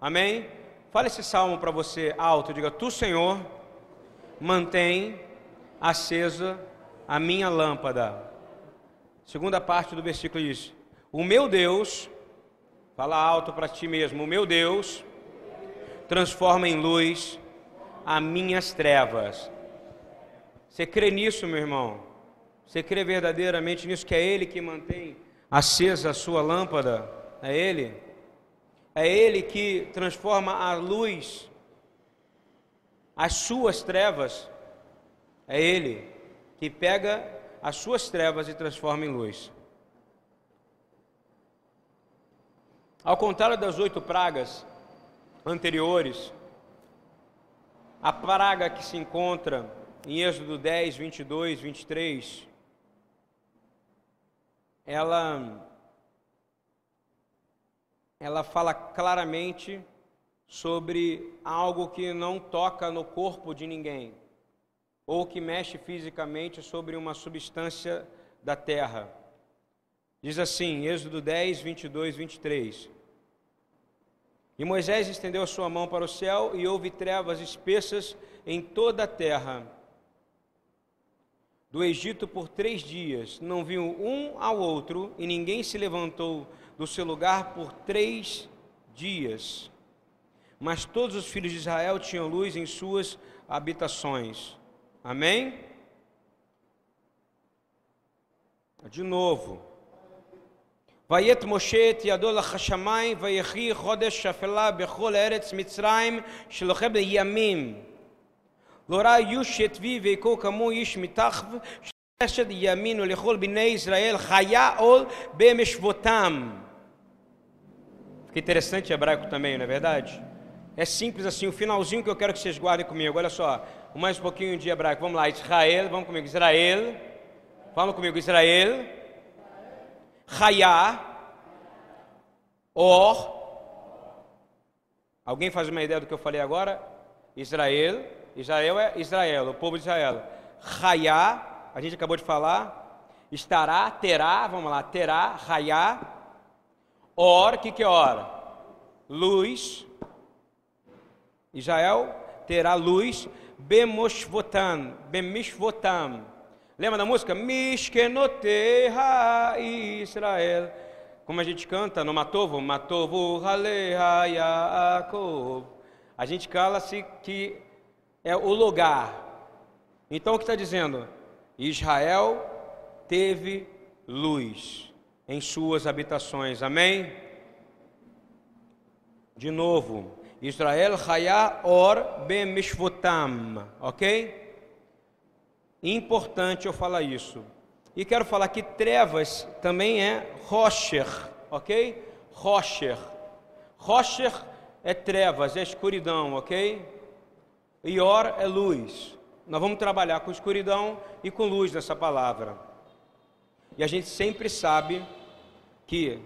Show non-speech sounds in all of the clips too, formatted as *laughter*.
Amém? Fale esse salmo para você alto, diga: Tu, Senhor, mantém acesa a minha lâmpada. Segunda parte do versículo diz: O meu Deus, fala alto para ti mesmo, o meu Deus transforma em luz as minhas trevas. Você crê nisso, meu irmão? Você crê verdadeiramente nisso que é Ele que mantém acesa a sua lâmpada? É Ele? É Ele que transforma a luz, as suas trevas. É Ele que pega as suas trevas e transforma em luz. Ao contrário das oito pragas anteriores, a praga que se encontra em Êxodo 10, 22, 23, ela ela fala claramente sobre algo que não toca no corpo de ninguém, ou que mexe fisicamente sobre uma substância da terra. Diz assim, Êxodo 10, 22, 23. E Moisés estendeu a sua mão para o céu e houve trevas espessas em toda a terra. Do Egito por três dias, não viu um ao outro, e ninguém se levantou do seu lugar por três dias. Mas todos os filhos de Israel tinham luz em suas habitações. Amém? De novo. ויית משה את ידו לחשמיים ויחי חודש שפלה בכל ארץ מצרים שלוחה בימים. לא ראה יוש יתבי ויקו כמו איש מתחב ששת ימין ולכל בני ישראל חיה עול במשבותם. Fica interessante hebraico também, não é verdade? É simples assim, o finalzinho que eu quero que vocês guardem comigo. Olha só, mais um pouquinho de hebraico. Vamos lá, Israel, vamos comigo. Israel. Fala comigo, Israel. Raiá. Or. Alguém faz uma ideia do que eu falei agora? Israel. Israel é Israel, o povo de Israel. Raiá, a gente acabou de falar. Estará, terá, vamos lá, terá, raiá. Or, o que, que é hora? Luz. Israel terá luz. Bemoshvotam, Bemishvotam. Lembra da música? Mishkenoteha Israel. Como a gente canta no Matovo, Matovo Haleha Yaakov. A gente cala-se que é o lugar. Então o que está dizendo? Israel teve luz em suas habitações. Amém? De novo, Israel Haya Or Bemishvotam, ok? Importante eu falar isso. E quero falar que trevas também é Rocher, ok? Rocher. Rocher é trevas, é escuridão, ok? E Or é luz. Nós vamos trabalhar com escuridão e com luz nessa palavra. E a gente sempre sabe que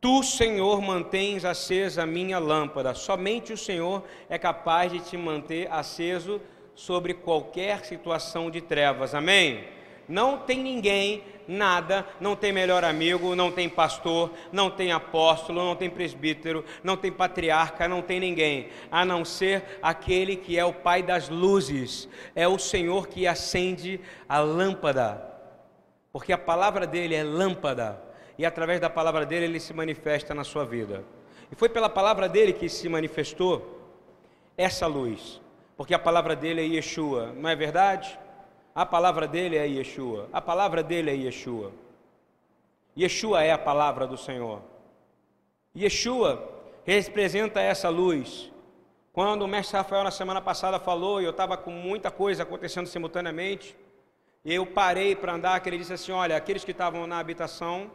Tu, Senhor, mantens acesa a minha lâmpada. Somente o Senhor é capaz de te manter aceso sobre qualquer situação de trevas. Amém? Não tem ninguém, nada, não tem melhor amigo, não tem pastor, não tem apóstolo, não tem presbítero, não tem patriarca, não tem ninguém, a não ser aquele que é o Pai das luzes, é o Senhor que acende a lâmpada, porque a palavra dele é lâmpada e através da palavra dele ele se manifesta na sua vida. E foi pela palavra dele que se manifestou essa luz, porque a palavra dele é Yeshua, não é verdade? A palavra dele é Yeshua, a palavra dele é Yeshua. Yeshua é a palavra do Senhor. Yeshua representa essa luz. Quando o mestre Rafael na semana passada falou, e eu estava com muita coisa acontecendo simultaneamente, e eu parei para andar, que ele disse assim: Olha, aqueles que estavam na habitação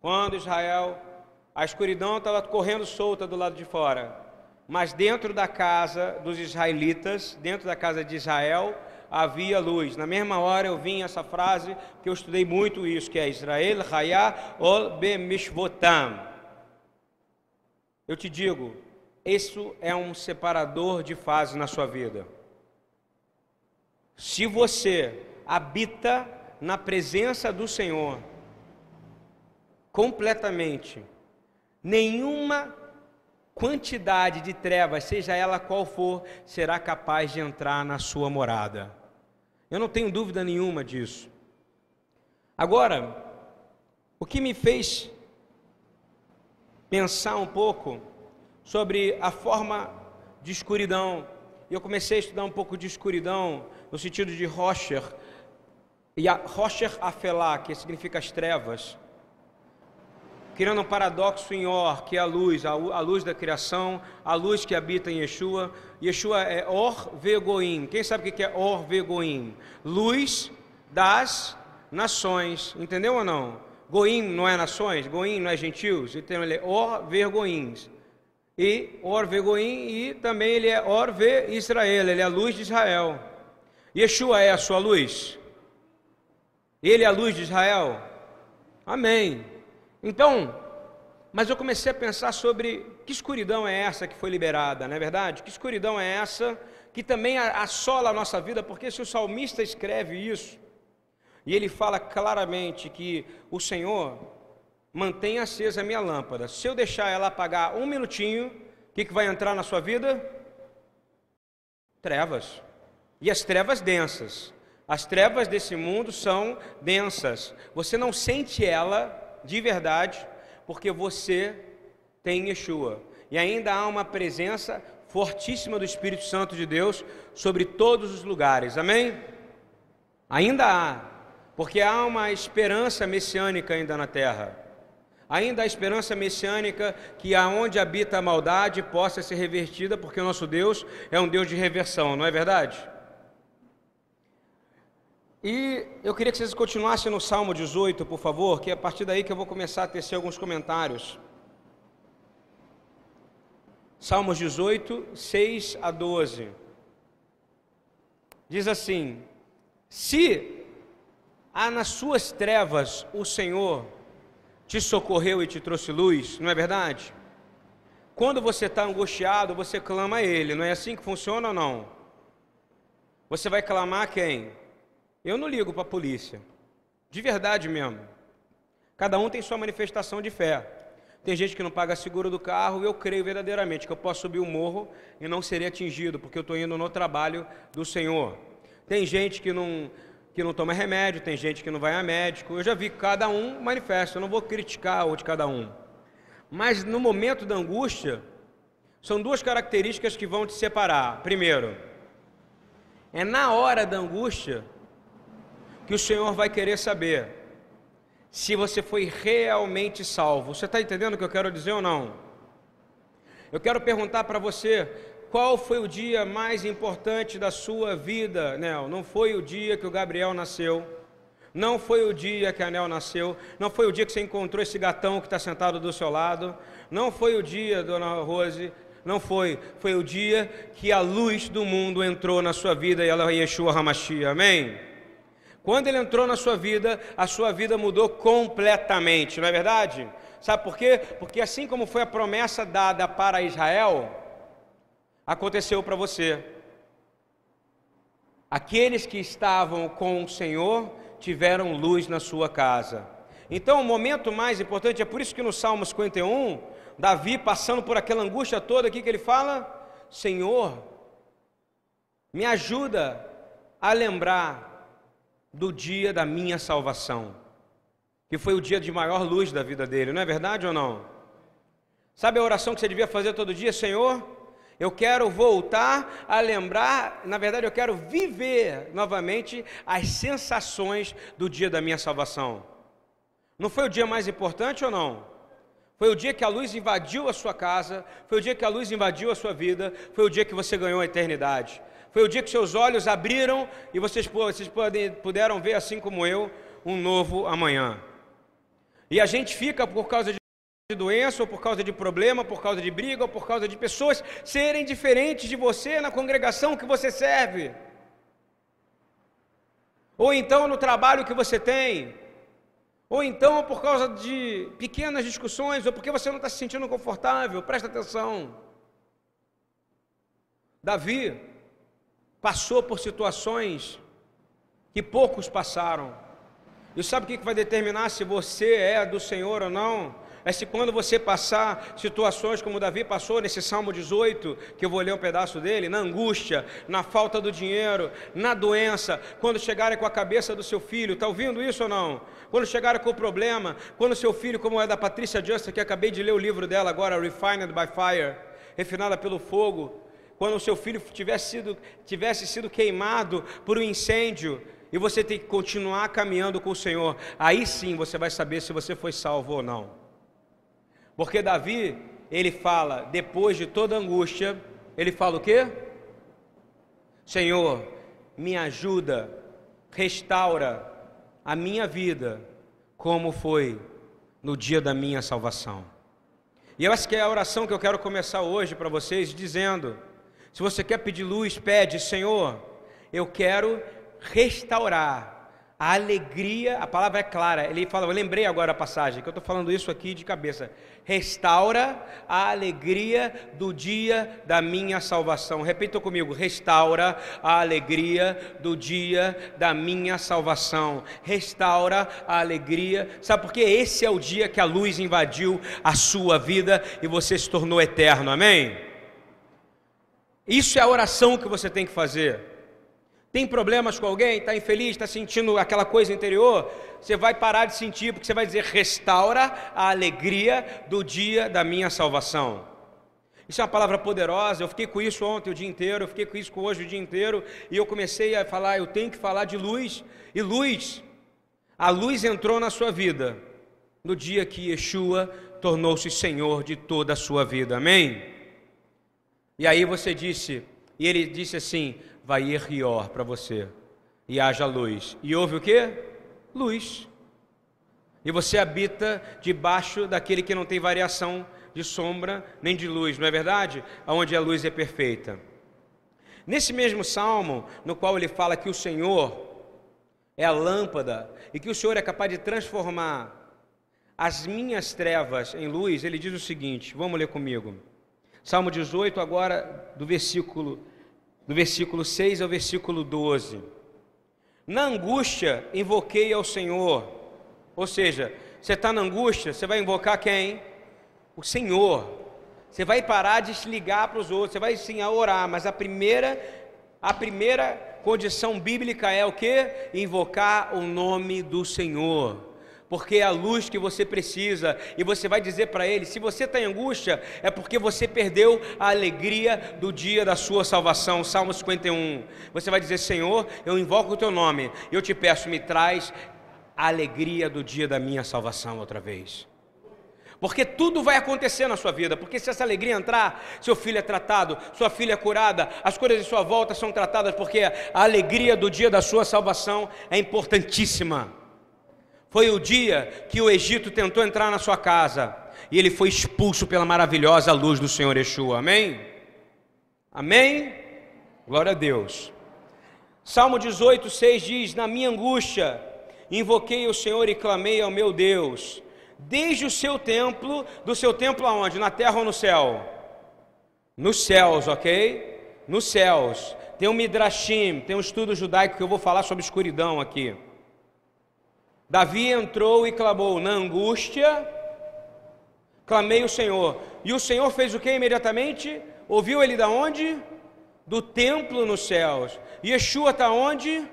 quando Israel, a escuridão estava correndo solta do lado de fora, mas dentro da casa dos israelitas, dentro da casa de Israel, havia luz. Na mesma hora eu vim essa frase, que eu estudei muito isso, que é Israel Hayá ol bemishvotam. Eu te digo, isso é um separador de fase na sua vida. Se você habita na presença do Senhor, completamente. Nenhuma quantidade de trevas, seja ela qual for, será capaz de entrar na sua morada. Eu não tenho dúvida nenhuma disso. Agora, o que me fez pensar um pouco sobre a forma de escuridão, eu comecei a estudar um pouco de escuridão no sentido de Rocher, e a Rocher Afelá, que significa as trevas criando um paradoxo em Or, que é a luz, a, luz da criação, a luz que habita em Yeshua. Yeshua é Or Vegoim. Quem sabe o que é Or Vegoim? Luz das nações. Entendeu ou não? Goim não é nações, Goim não é gentios, então ele é Or Vergoins. E Or Vegoim, e também ele é Or Ve Israel, ele é a luz de Israel. Yeshua é a sua luz? Ele é a luz de Israel? Amém. Então, mas eu comecei a pensar sobre que escuridão é essa que foi liberada, não é verdade? Que escuridão é essa que também assola a nossa vida, porque se o salmista escreve isso, e ele fala claramente que o Senhor mantém acesa a minha lâmpada, se eu deixar ela apagar um minutinho, o que, que vai entrar na sua vida? Trevas. E as trevas densas. As trevas desse mundo são densas. Você não sente ela de verdade, porque você tem Yeshua. E ainda há uma presença fortíssima do Espírito Santo de Deus sobre todos os lugares. Amém? Ainda há, porque há uma esperança messiânica ainda na terra. Ainda há esperança messiânica que aonde habita a maldade possa ser revertida, porque o nosso Deus é um Deus de reversão, não é verdade? E eu queria que vocês continuassem no Salmo 18, por favor, que é a partir daí que eu vou começar a tecer alguns comentários. Salmos 18, 6 a 12. Diz assim: Se há nas suas trevas o Senhor te socorreu e te trouxe luz, não é verdade? Quando você está angustiado, você clama a Ele, não é assim que funciona ou não? Você vai clamar a quem? Eu não ligo para a polícia. De verdade mesmo. Cada um tem sua manifestação de fé. Tem gente que não paga seguro do carro, eu creio verdadeiramente que eu posso subir o morro e não serei atingido, porque eu estou indo no trabalho do Senhor. Tem gente que não, que não toma remédio, tem gente que não vai a médico. Eu já vi cada um manifesta, eu não vou criticar o de cada um. Mas no momento da angústia, são duas características que vão te separar. Primeiro, é na hora da angústia que o Senhor vai querer saber se você foi realmente salvo. Você está entendendo o que eu quero dizer ou não? Eu quero perguntar para você qual foi o dia mais importante da sua vida, Nel? Não foi o dia que o Gabriel nasceu, não foi o dia que a Nel nasceu, não foi o dia que você encontrou esse gatão que está sentado do seu lado, não foi o dia, dona Rose, não foi, foi o dia que a luz do mundo entrou na sua vida e ela é Yeshua Hamashia, amém? Quando ele entrou na sua vida, a sua vida mudou completamente, não é verdade? Sabe por quê? Porque assim como foi a promessa dada para Israel, aconteceu para você. Aqueles que estavam com o Senhor tiveram luz na sua casa. Então, o momento mais importante, é por isso que no Salmo 51, Davi, passando por aquela angústia toda aqui, que ele fala: Senhor, me ajuda a lembrar do dia da minha salvação, que foi o dia de maior luz da vida dele, não é verdade ou não? Sabe a oração que você devia fazer todo dia, Senhor? Eu quero voltar a lembrar, na verdade, eu quero viver novamente as sensações do dia da minha salvação. Não foi o dia mais importante ou não? Foi o dia que a luz invadiu a sua casa, foi o dia que a luz invadiu a sua vida, foi o dia que você ganhou a eternidade. Foi o dia que seus olhos abriram e vocês, vocês puderam ver, assim como eu, um novo amanhã. E a gente fica por causa de doença, ou por causa de problema, por causa de briga, ou por causa de pessoas serem diferentes de você na congregação que você serve. Ou então no trabalho que você tem. Ou então por causa de pequenas discussões, ou porque você não está se sentindo confortável. Presta atenção. Davi, passou por situações que poucos passaram. E sabe o que vai determinar se você é do Senhor ou não? é se quando você passar situações como Davi passou nesse Salmo 18, que eu vou ler um pedaço dele, na angústia, na falta do dinheiro, na doença, quando chegarem com a cabeça do seu filho, está ouvindo isso ou não? Quando chegarem com o problema, quando seu filho, como é da Patrícia Justa, que acabei de ler o livro dela agora, Refined by Fire, refinada pelo fogo, quando o seu filho tivesse sido, tivesse sido queimado por um incêndio, e você tem que continuar caminhando com o Senhor, aí sim você vai saber se você foi salvo ou não. Porque Davi, ele fala, depois de toda angústia, ele fala o quê? Senhor, me ajuda, restaura a minha vida, como foi no dia da minha salvação. E eu acho que é a oração que eu quero começar hoje para vocês, dizendo: se você quer pedir luz, pede, Senhor, eu quero restaurar a alegria, a palavra é clara, ele fala, eu lembrei agora a passagem, que eu estou falando isso aqui de cabeça. Restaura a alegria do dia da minha salvação. Repita comigo: restaura a alegria do dia da minha salvação. Restaura a alegria. Sabe por quê? Esse é o dia que a luz invadiu a sua vida e você se tornou eterno. Amém? Isso é a oração que você tem que fazer. Tem problemas com alguém? Está infeliz? Está sentindo aquela coisa interior? Você vai parar de sentir, porque você vai dizer: restaura a alegria do dia da minha salvação. Isso é uma palavra poderosa. Eu fiquei com isso ontem o dia inteiro, eu fiquei com isso hoje o dia inteiro, e eu comecei a falar: eu tenho que falar de luz. E luz, a luz entrou na sua vida no dia que Yeshua tornou-se Senhor de toda a sua vida. Amém? E aí você disse, e ele disse assim: vai ir rior para você e haja luz. E houve o que? Luz. E você habita debaixo daquele que não tem variação de sombra nem de luz, não é verdade? Onde a luz é perfeita. Nesse mesmo salmo, no qual ele fala que o Senhor é a lâmpada e que o Senhor é capaz de transformar as minhas trevas em luz, ele diz o seguinte: vamos ler comigo. Salmo 18, agora do versículo do versículo 6 ao versículo 12. Na angústia, invoquei ao Senhor. Ou seja, você está na angústia, você vai invocar quem? O Senhor. Você vai parar de se ligar para os outros, você vai sim a orar, mas a primeira, a primeira condição bíblica é o que? Invocar o nome do Senhor porque é a luz que você precisa, e você vai dizer para ele: se você está em angústia, é porque você perdeu a alegria do dia da sua salvação. Salmo 51. Você vai dizer: Senhor, eu invoco o teu nome, eu te peço, me traz a alegria do dia da minha salvação outra vez. Porque tudo vai acontecer na sua vida, porque se essa alegria entrar, seu filho é tratado, sua filha é curada, as coisas de sua volta são tratadas, porque a alegria do dia da sua salvação é importantíssima. Foi o dia que o Egito tentou entrar na sua casa e ele foi expulso pela maravilhosa luz do Senhor Yeshua. Amém? Amém? Glória a Deus. Salmo 18, 6 diz: Na minha angústia, invoquei o Senhor e clamei ao meu Deus. Desde o seu templo, do seu templo aonde? Na terra ou no céu? Nos céus, ok? Nos céus. Tem um Midrashim, tem um estudo judaico que eu vou falar sobre escuridão aqui. Davi entrou e clamou na angústia, clamei o Senhor. E o Senhor fez o que imediatamente? Ouviu ele da onde? Do templo nos céus. Yeshua está onde?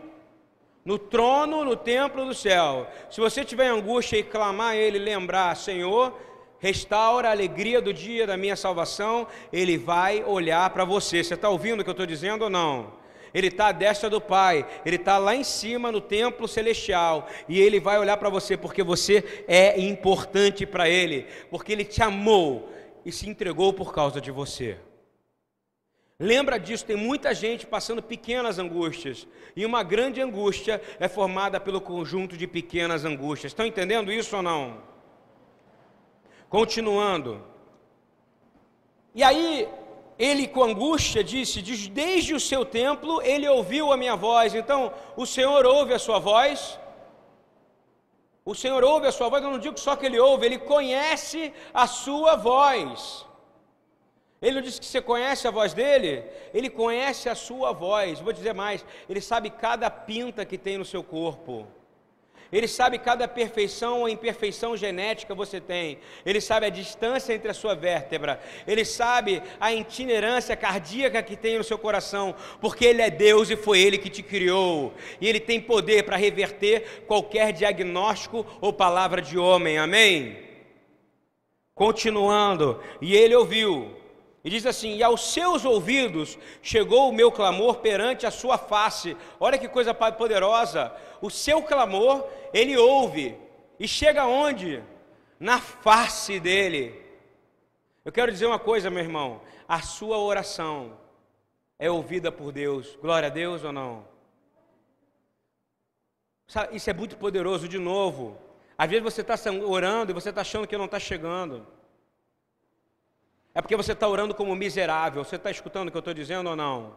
No trono, no templo do céu. Se você tiver angústia e clamar a Ele, lembrar, Senhor, restaura a alegria do dia da minha salvação, Ele vai olhar para você. Você está ouvindo o que eu estou dizendo ou não? Ele está à destra do Pai, Ele está lá em cima no templo celestial, e Ele vai olhar para você porque você é importante para Ele, porque Ele te amou e se entregou por causa de você. Lembra disso, tem muita gente passando pequenas angústias, e uma grande angústia é formada pelo conjunto de pequenas angústias. Estão entendendo isso ou não? Continuando. E aí, ele com angústia disse: Desde o seu templo ele ouviu a minha voz. Então, o Senhor ouve a sua voz. O Senhor ouve a sua voz. Eu não digo só que ele ouve, ele conhece a sua voz. Ele não disse que você conhece a voz dele, ele conhece a sua voz. Vou dizer mais: ele sabe cada pinta que tem no seu corpo. Ele sabe cada perfeição ou imperfeição genética você tem. Ele sabe a distância entre a sua vértebra. Ele sabe a itinerância cardíaca que tem no seu coração, porque ele é Deus e foi ele que te criou. E ele tem poder para reverter qualquer diagnóstico ou palavra de homem. Amém. Continuando, e ele ouviu e diz assim: E aos seus ouvidos chegou o meu clamor perante a sua face. Olha que coisa poderosa. O seu clamor, ele ouve. E chega onde? Na face dele. Eu quero dizer uma coisa, meu irmão. A sua oração é ouvida por Deus. Glória a Deus ou não? Isso é muito poderoso de novo. Às vezes você está orando e você está achando que não está chegando. É porque você está orando como miserável. Você está escutando o que eu estou dizendo ou não?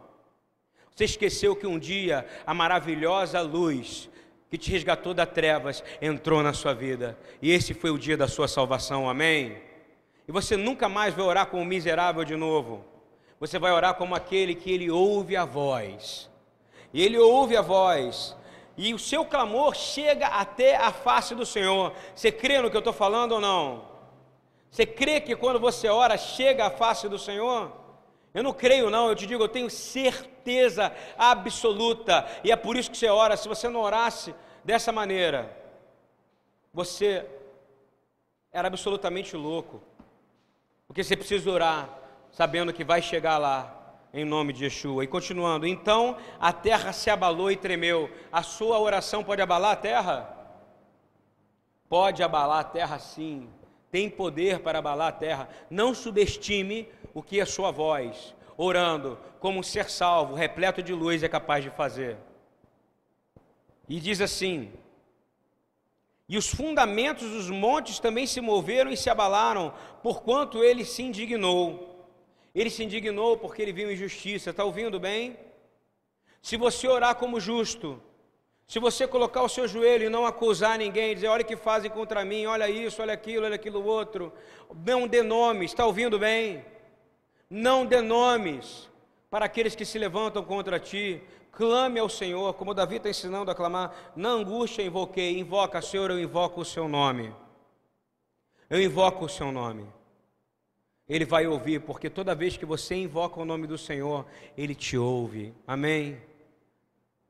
Você esqueceu que um dia a maravilhosa luz que te resgatou das trevas entrou na sua vida. E esse foi o dia da sua salvação. Amém? E você nunca mais vai orar como miserável de novo. Você vai orar como aquele que ele ouve a voz. E ele ouve a voz. E o seu clamor chega até a face do Senhor. Você crê no que eu estou falando ou não? Você crê que quando você ora chega à face do Senhor? Eu não creio, não, eu te digo, eu tenho certeza absoluta, e é por isso que você ora. Se você não orasse dessa maneira, você era absolutamente louco, porque você precisa orar, sabendo que vai chegar lá, em nome de Yeshua. E continuando, então a terra se abalou e tremeu. A sua oração pode abalar a terra? Pode abalar a terra sim tem poder para abalar a terra. Não subestime o que a sua voz, orando como um ser salvo, repleto de luz, é capaz de fazer. E diz assim: E os fundamentos dos montes também se moveram e se abalaram, porquanto ele se indignou. Ele se indignou porque ele viu injustiça. Está ouvindo bem? Se você orar como justo, se você colocar o seu joelho e não acusar ninguém, dizer, olha o que fazem contra mim, olha isso, olha aquilo, olha aquilo outro, não dê nomes, está ouvindo bem? Não dê nomes para aqueles que se levantam contra ti, clame ao Senhor, como Davi está ensinando a clamar, na angústia invoquei, invoca, Senhor, eu invoco o seu nome, eu invoco o seu nome. Ele vai ouvir, porque toda vez que você invoca o nome do Senhor, Ele te ouve, amém?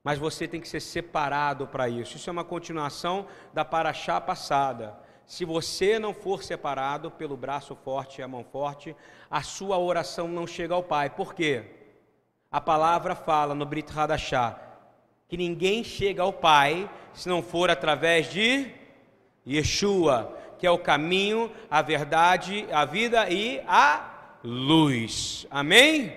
Mas você tem que ser separado para isso. Isso é uma continuação da paraxá passada. Se você não for separado pelo braço forte e a mão forte, a sua oração não chega ao Pai. Por quê? A palavra fala no Brit Hadashah que ninguém chega ao Pai se não for através de Yeshua, que é o caminho, a verdade, a vida e a luz. Amém?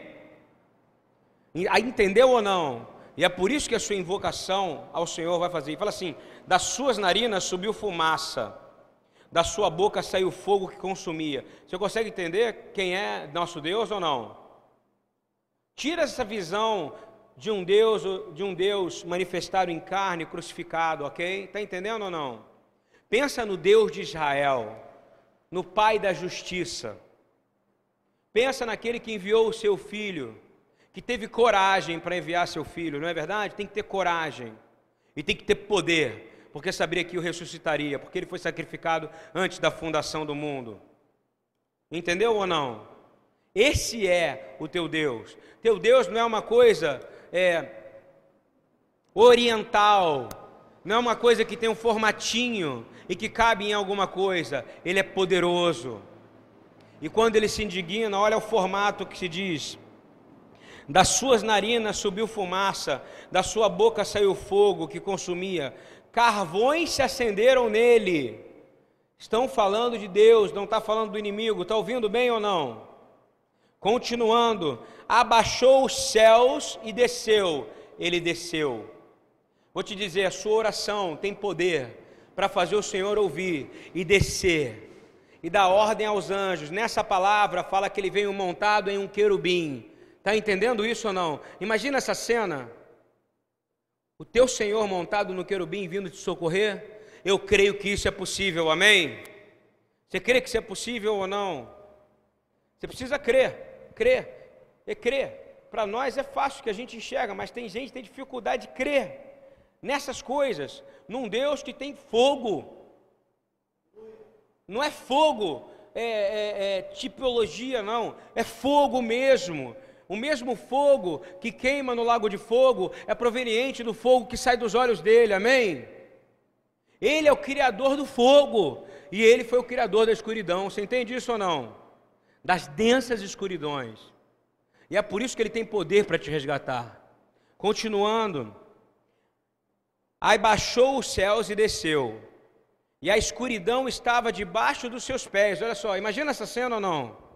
Entendeu ou não? E é por isso que a sua invocação ao Senhor vai fazer. E fala assim: das suas narinas subiu fumaça, da sua boca saiu fogo que consumia. Você consegue entender quem é nosso Deus ou não? Tira essa visão de um Deus, de um Deus manifestado em carne, crucificado, ok? Está entendendo ou não? Pensa no Deus de Israel, no Pai da justiça. Pensa naquele que enviou o seu filho que teve coragem para enviar seu filho, não é verdade? Tem que ter coragem e tem que ter poder, porque sabia que o ressuscitaria, porque ele foi sacrificado antes da fundação do mundo. Entendeu ou não? Esse é o teu Deus. Teu Deus não é uma coisa é, oriental, não é uma coisa que tem um formatinho e que cabe em alguma coisa. Ele é poderoso. E quando ele se indigna, olha o formato que se diz: das suas narinas subiu fumaça, da sua boca saiu fogo que consumia, carvões se acenderam nele. Estão falando de Deus, não está falando do inimigo, está ouvindo bem ou não? Continuando, abaixou os céus e desceu, ele desceu. Vou te dizer, a sua oração tem poder para fazer o Senhor ouvir e descer, e dar ordem aos anjos. Nessa palavra fala que ele veio montado em um querubim Está entendendo isso ou não? Imagina essa cena. O teu Senhor montado no querubim vindo te socorrer. Eu creio que isso é possível, amém? Você crê que isso é possível ou não? Você precisa crer, crer, e crer. Para nós é fácil que a gente enxerga, mas tem gente que tem dificuldade de crer. nessas coisas, num Deus que tem fogo. Não é fogo, é, é, é tipologia, não, é fogo mesmo. O mesmo fogo que queima no lago de fogo é proveniente do fogo que sai dos olhos dele, amém? Ele é o criador do fogo e ele foi o criador da escuridão. Você entende isso ou não? Das densas escuridões. E é por isso que ele tem poder para te resgatar. Continuando. Aí baixou os céus e desceu. E a escuridão estava debaixo dos seus pés. Olha só, imagina essa cena ou não?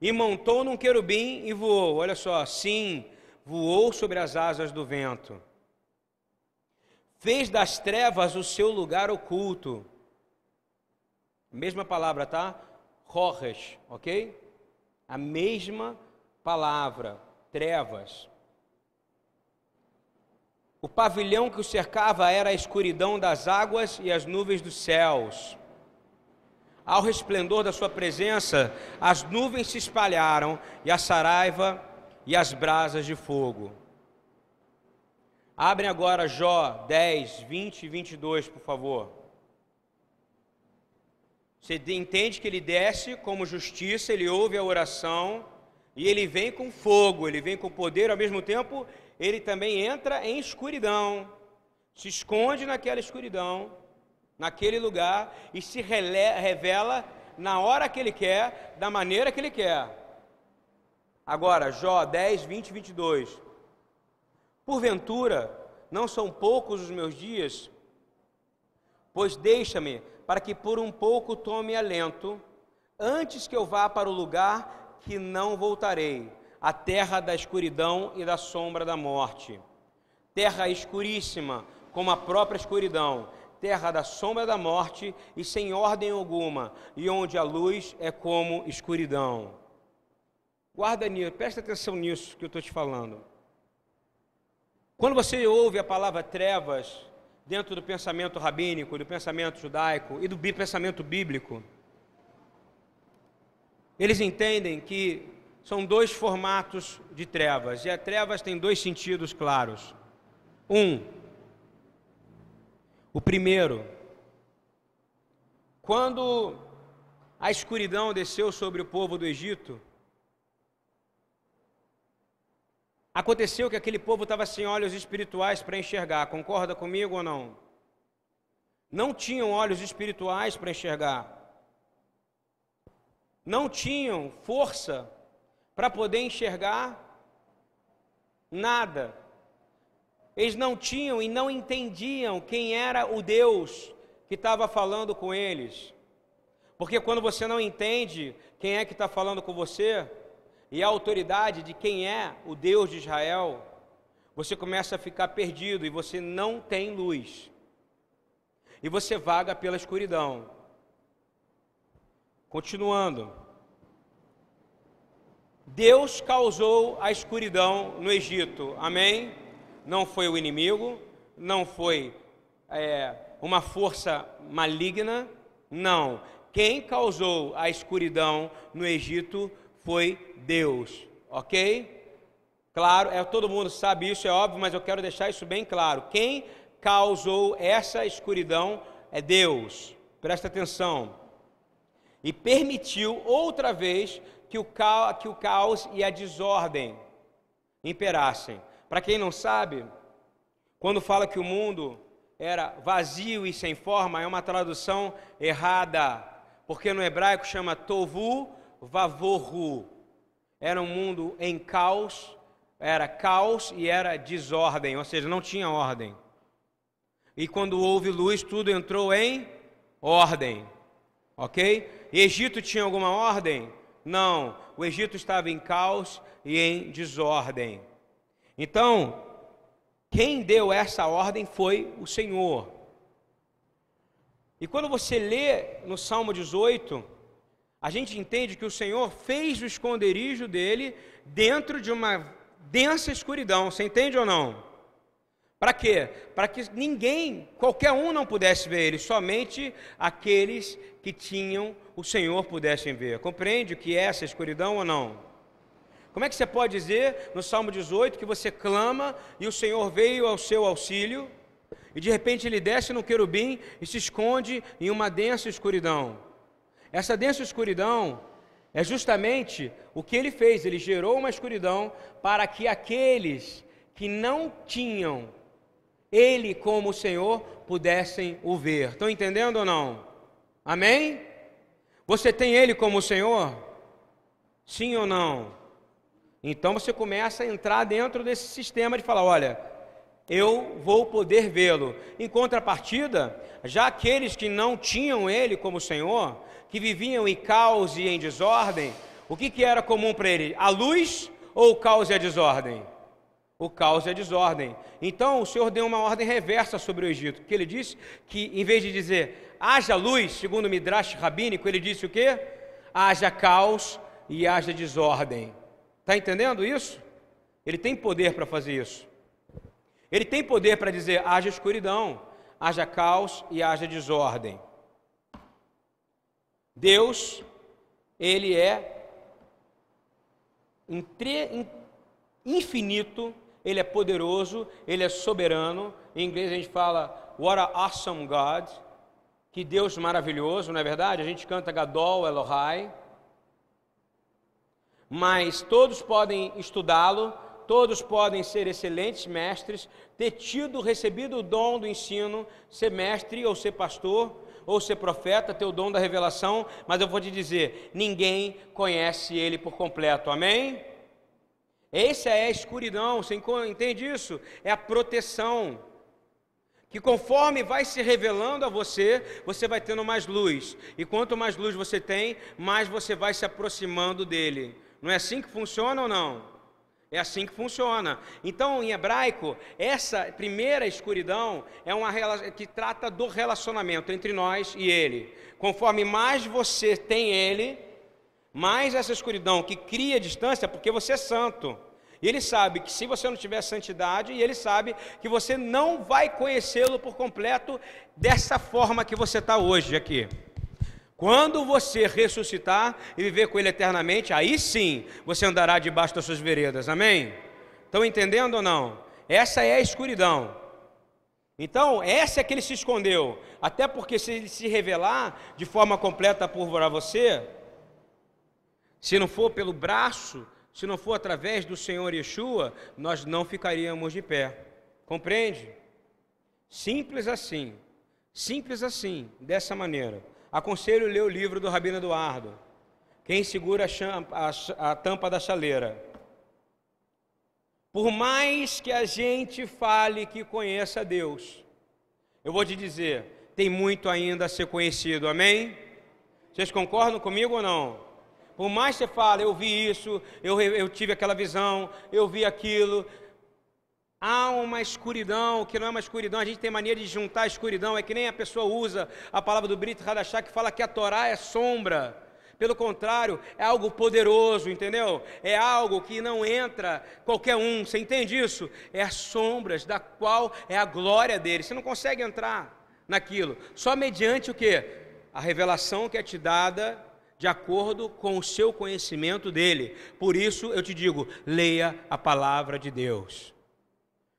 E montou num querubim e voou. Olha só, sim, voou sobre as asas do vento. Fez das trevas o seu lugar oculto. Mesma palavra, tá? Rorres, ok? A mesma palavra, trevas. O pavilhão que o cercava era a escuridão das águas e as nuvens dos céus. Ao resplendor da sua presença, as nuvens se espalharam e a saraiva e as brasas de fogo. Abrem agora Jó 10, 20 e 22, por favor. Você entende que ele desce como justiça, ele ouve a oração e ele vem com fogo, ele vem com poder, ao mesmo tempo ele também entra em escuridão, se esconde naquela escuridão naquele lugar e se revela na hora que ele quer, da maneira que ele quer. Agora, Jó 10, 20 e 22. Porventura, não são poucos os meus dias, pois deixa-me para que por um pouco tome alento, antes que eu vá para o lugar que não voltarei, a terra da escuridão e da sombra da morte. Terra escuríssima, como a própria escuridão, terra da sombra da morte e sem ordem alguma, e onde a luz é como escuridão. Guarda nisso, presta atenção nisso que eu estou te falando. Quando você ouve a palavra trevas dentro do pensamento rabínico, do pensamento judaico e do pensamento bíblico, eles entendem que são dois formatos de trevas, e a trevas tem dois sentidos claros. Um, o primeiro, quando a escuridão desceu sobre o povo do Egito, aconteceu que aquele povo estava sem olhos espirituais para enxergar, concorda comigo ou não? Não tinham olhos espirituais para enxergar, não tinham força para poder enxergar nada eles não tinham e não entendiam quem era o Deus que estava falando com eles. Porque quando você não entende quem é que está falando com você, e a autoridade de quem é o Deus de Israel, você começa a ficar perdido e você não tem luz. E você vaga pela escuridão. Continuando. Deus causou a escuridão no Egito. Amém? Não foi o inimigo, não foi é, uma força maligna, não. Quem causou a escuridão no Egito foi Deus, ok? Claro, é, todo mundo sabe isso, é óbvio, mas eu quero deixar isso bem claro. Quem causou essa escuridão é Deus, presta atenção. E permitiu outra vez que o, caos, que o caos e a desordem imperassem. Para quem não sabe, quando fala que o mundo era vazio e sem forma, é uma tradução errada, porque no hebraico chama tovu vavorru. Era um mundo em caos, era caos e era desordem, ou seja, não tinha ordem. E quando houve luz, tudo entrou em ordem. Ok? Egito tinha alguma ordem? Não. O Egito estava em caos e em desordem. Então, quem deu essa ordem foi o Senhor. E quando você lê no Salmo 18, a gente entende que o Senhor fez o esconderijo dele dentro de uma densa escuridão. Você entende ou não? Para quê? Para que ninguém, qualquer um não pudesse ver ele, somente aqueles que tinham o Senhor pudessem ver. Compreende o que é essa escuridão ou não? Como é que você pode dizer no Salmo 18 que você clama e o Senhor veio ao seu auxílio e de repente ele desce no querubim e se esconde em uma densa escuridão? Essa densa escuridão é justamente o que ele fez, ele gerou uma escuridão para que aqueles que não tinham ele como Senhor pudessem o ver. Estão entendendo ou não? Amém? Você tem ele como Senhor? Sim ou não? Então você começa a entrar dentro desse sistema de falar: olha, eu vou poder vê-lo. Em contrapartida, já aqueles que não tinham ele como Senhor, que viviam em caos e em desordem, o que, que era comum para ele? A luz ou o caos e a desordem? O caos e a desordem. Então o Senhor deu uma ordem reversa sobre o Egito, que ele disse que, em vez de dizer haja luz, segundo o Midrash rabínico, ele disse o quê? Haja caos e haja desordem. Está entendendo isso? Ele tem poder para fazer isso. Ele tem poder para dizer haja escuridão, haja caos e haja desordem. Deus, ele é infinito, ele é poderoso, ele é soberano. Em inglês a gente fala What a awesome God. Que Deus maravilhoso, não é verdade? A gente canta Gadol Elohai. Mas todos podem estudá-lo, todos podem ser excelentes mestres, ter tido, recebido o dom do ensino, ser mestre ou ser pastor, ou ser profeta, ter o dom da revelação, mas eu vou te dizer: ninguém conhece ele por completo, amém? Essa é a escuridão, você entende isso? É a proteção. Que conforme vai se revelando a você, você vai tendo mais luz. E quanto mais luz você tem, mais você vai se aproximando dele. Não é assim que funciona ou não? É assim que funciona. Então, em hebraico, essa primeira escuridão é uma que trata do relacionamento entre nós e ele. Conforme mais você tem ele, mais essa escuridão que cria distância, porque você é santo. E ele sabe que se você não tiver santidade, e ele sabe que você não vai conhecê-lo por completo dessa forma que você está hoje aqui. Quando você ressuscitar e viver com Ele eternamente, aí sim você andará debaixo das suas veredas, amém? Estão entendendo ou não? Essa é a escuridão. Então, essa é que ele se escondeu, até porque se ele se revelar de forma completa por você, se não for pelo braço, se não for através do Senhor Yeshua, nós não ficaríamos de pé. Compreende? Simples assim. Simples assim, dessa maneira. Aconselho ler o livro do Rabino Eduardo. Quem segura a, a, a tampa da chaleira. Por mais que a gente fale que conheça Deus, eu vou te dizer, tem muito ainda a ser conhecido, amém? Vocês concordam comigo ou não? Por mais que você fale, eu vi isso, eu, eu tive aquela visão, eu vi aquilo, Há uma escuridão, que não é uma escuridão, a gente tem mania de juntar a escuridão, é que nem a pessoa usa a palavra do Brito Radachá que fala que a Torá é sombra. Pelo contrário, é algo poderoso, entendeu? É algo que não entra qualquer um, você entende isso? É as sombras da qual é a glória dele. Você não consegue entrar naquilo, só mediante o que? A revelação que é te dada de acordo com o seu conhecimento dele. Por isso eu te digo, leia a palavra de Deus.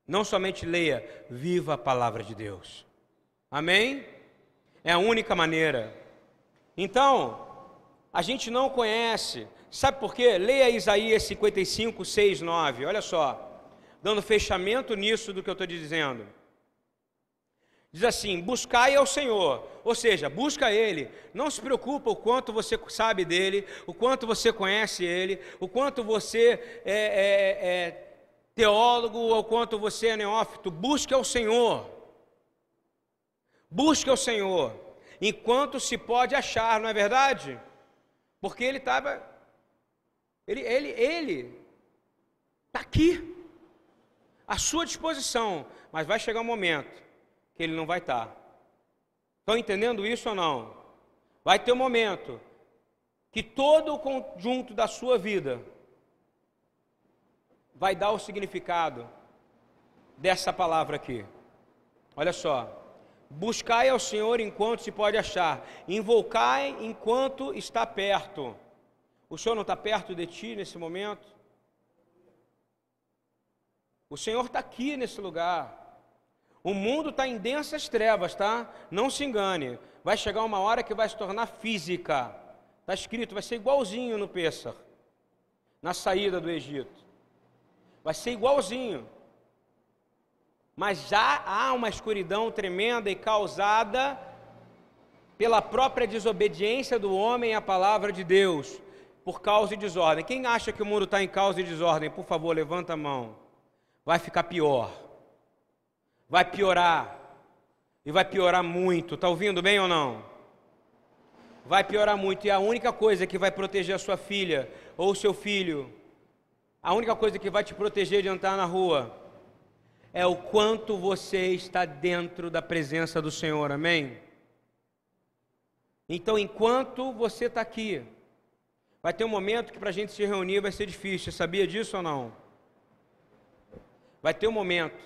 Não somente leia, viva a palavra de Deus. Amém? É a única maneira. Então, a gente não conhece. Sabe por quê? Leia Isaías 55, 6, 9. Olha só. Dando fechamento nisso do que eu estou dizendo. Diz assim: buscai ao Senhor, ou seja, busca Ele. Não se preocupa o quanto você sabe dele, o quanto você conhece Ele, o quanto você é, é, é teólogo ou quanto você é neófito, busque ao Senhor. Busque ao Senhor, enquanto se pode achar, não é verdade? Porque ele estava, ele, ele, ele está aqui, à sua disposição, mas vai chegar um momento que ele não vai estar. Tá. Estão entendendo isso ou não? Vai ter um momento que todo o conjunto da sua vida vai dar o significado dessa palavra aqui. Olha só. Buscai ao Senhor enquanto se pode achar, invocai enquanto está perto. O Senhor não está perto de ti nesse momento? O Senhor está aqui nesse lugar. O mundo está em densas trevas, tá? Não se engane. Vai chegar uma hora que vai se tornar física. Está escrito, vai ser igualzinho no Pêssar, na saída do Egito. Vai ser igualzinho. Mas já há uma escuridão tremenda e causada pela própria desobediência do homem à palavra de Deus, por causa de desordem. Quem acha que o mundo está em causa de desordem, por favor, levanta a mão. Vai ficar pior. Vai piorar. E vai piorar muito. Está ouvindo bem ou não? Vai piorar muito. E a única coisa que vai proteger a sua filha ou o seu filho, a única coisa que vai te proteger de andar na rua, é o quanto você está dentro da presença do Senhor, amém? Então, enquanto você está aqui, vai ter um momento que para a gente se reunir vai ser difícil, sabia disso ou não? Vai ter um momento,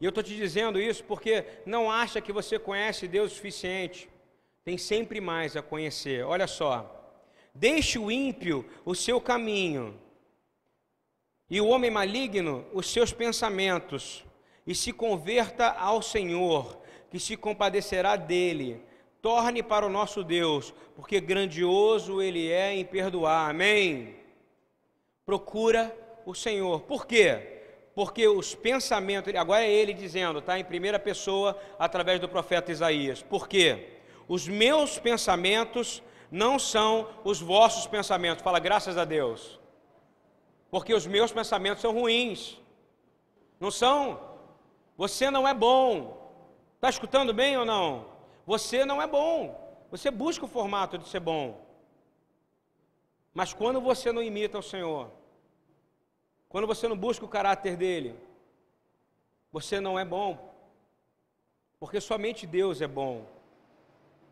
e eu estou te dizendo isso porque não acha que você conhece Deus o suficiente, tem sempre mais a conhecer, olha só, deixe o ímpio o seu caminho, e o homem maligno os seus pensamentos, e se converta ao Senhor, que se compadecerá dele. Torne para o nosso Deus, porque grandioso ele é em perdoar. Amém. Procura o Senhor. Por quê? Porque os pensamentos, agora é ele dizendo, tá? Em primeira pessoa, através do profeta Isaías. Por quê? Os meus pensamentos não são os vossos pensamentos. Fala, graças a Deus porque os meus pensamentos são ruins. Não são? Você não é bom. Está escutando bem ou não? Você não é bom. Você busca o formato de ser bom. Mas quando você não imita o Senhor, quando você não busca o caráter dele, você não é bom. Porque somente Deus é bom.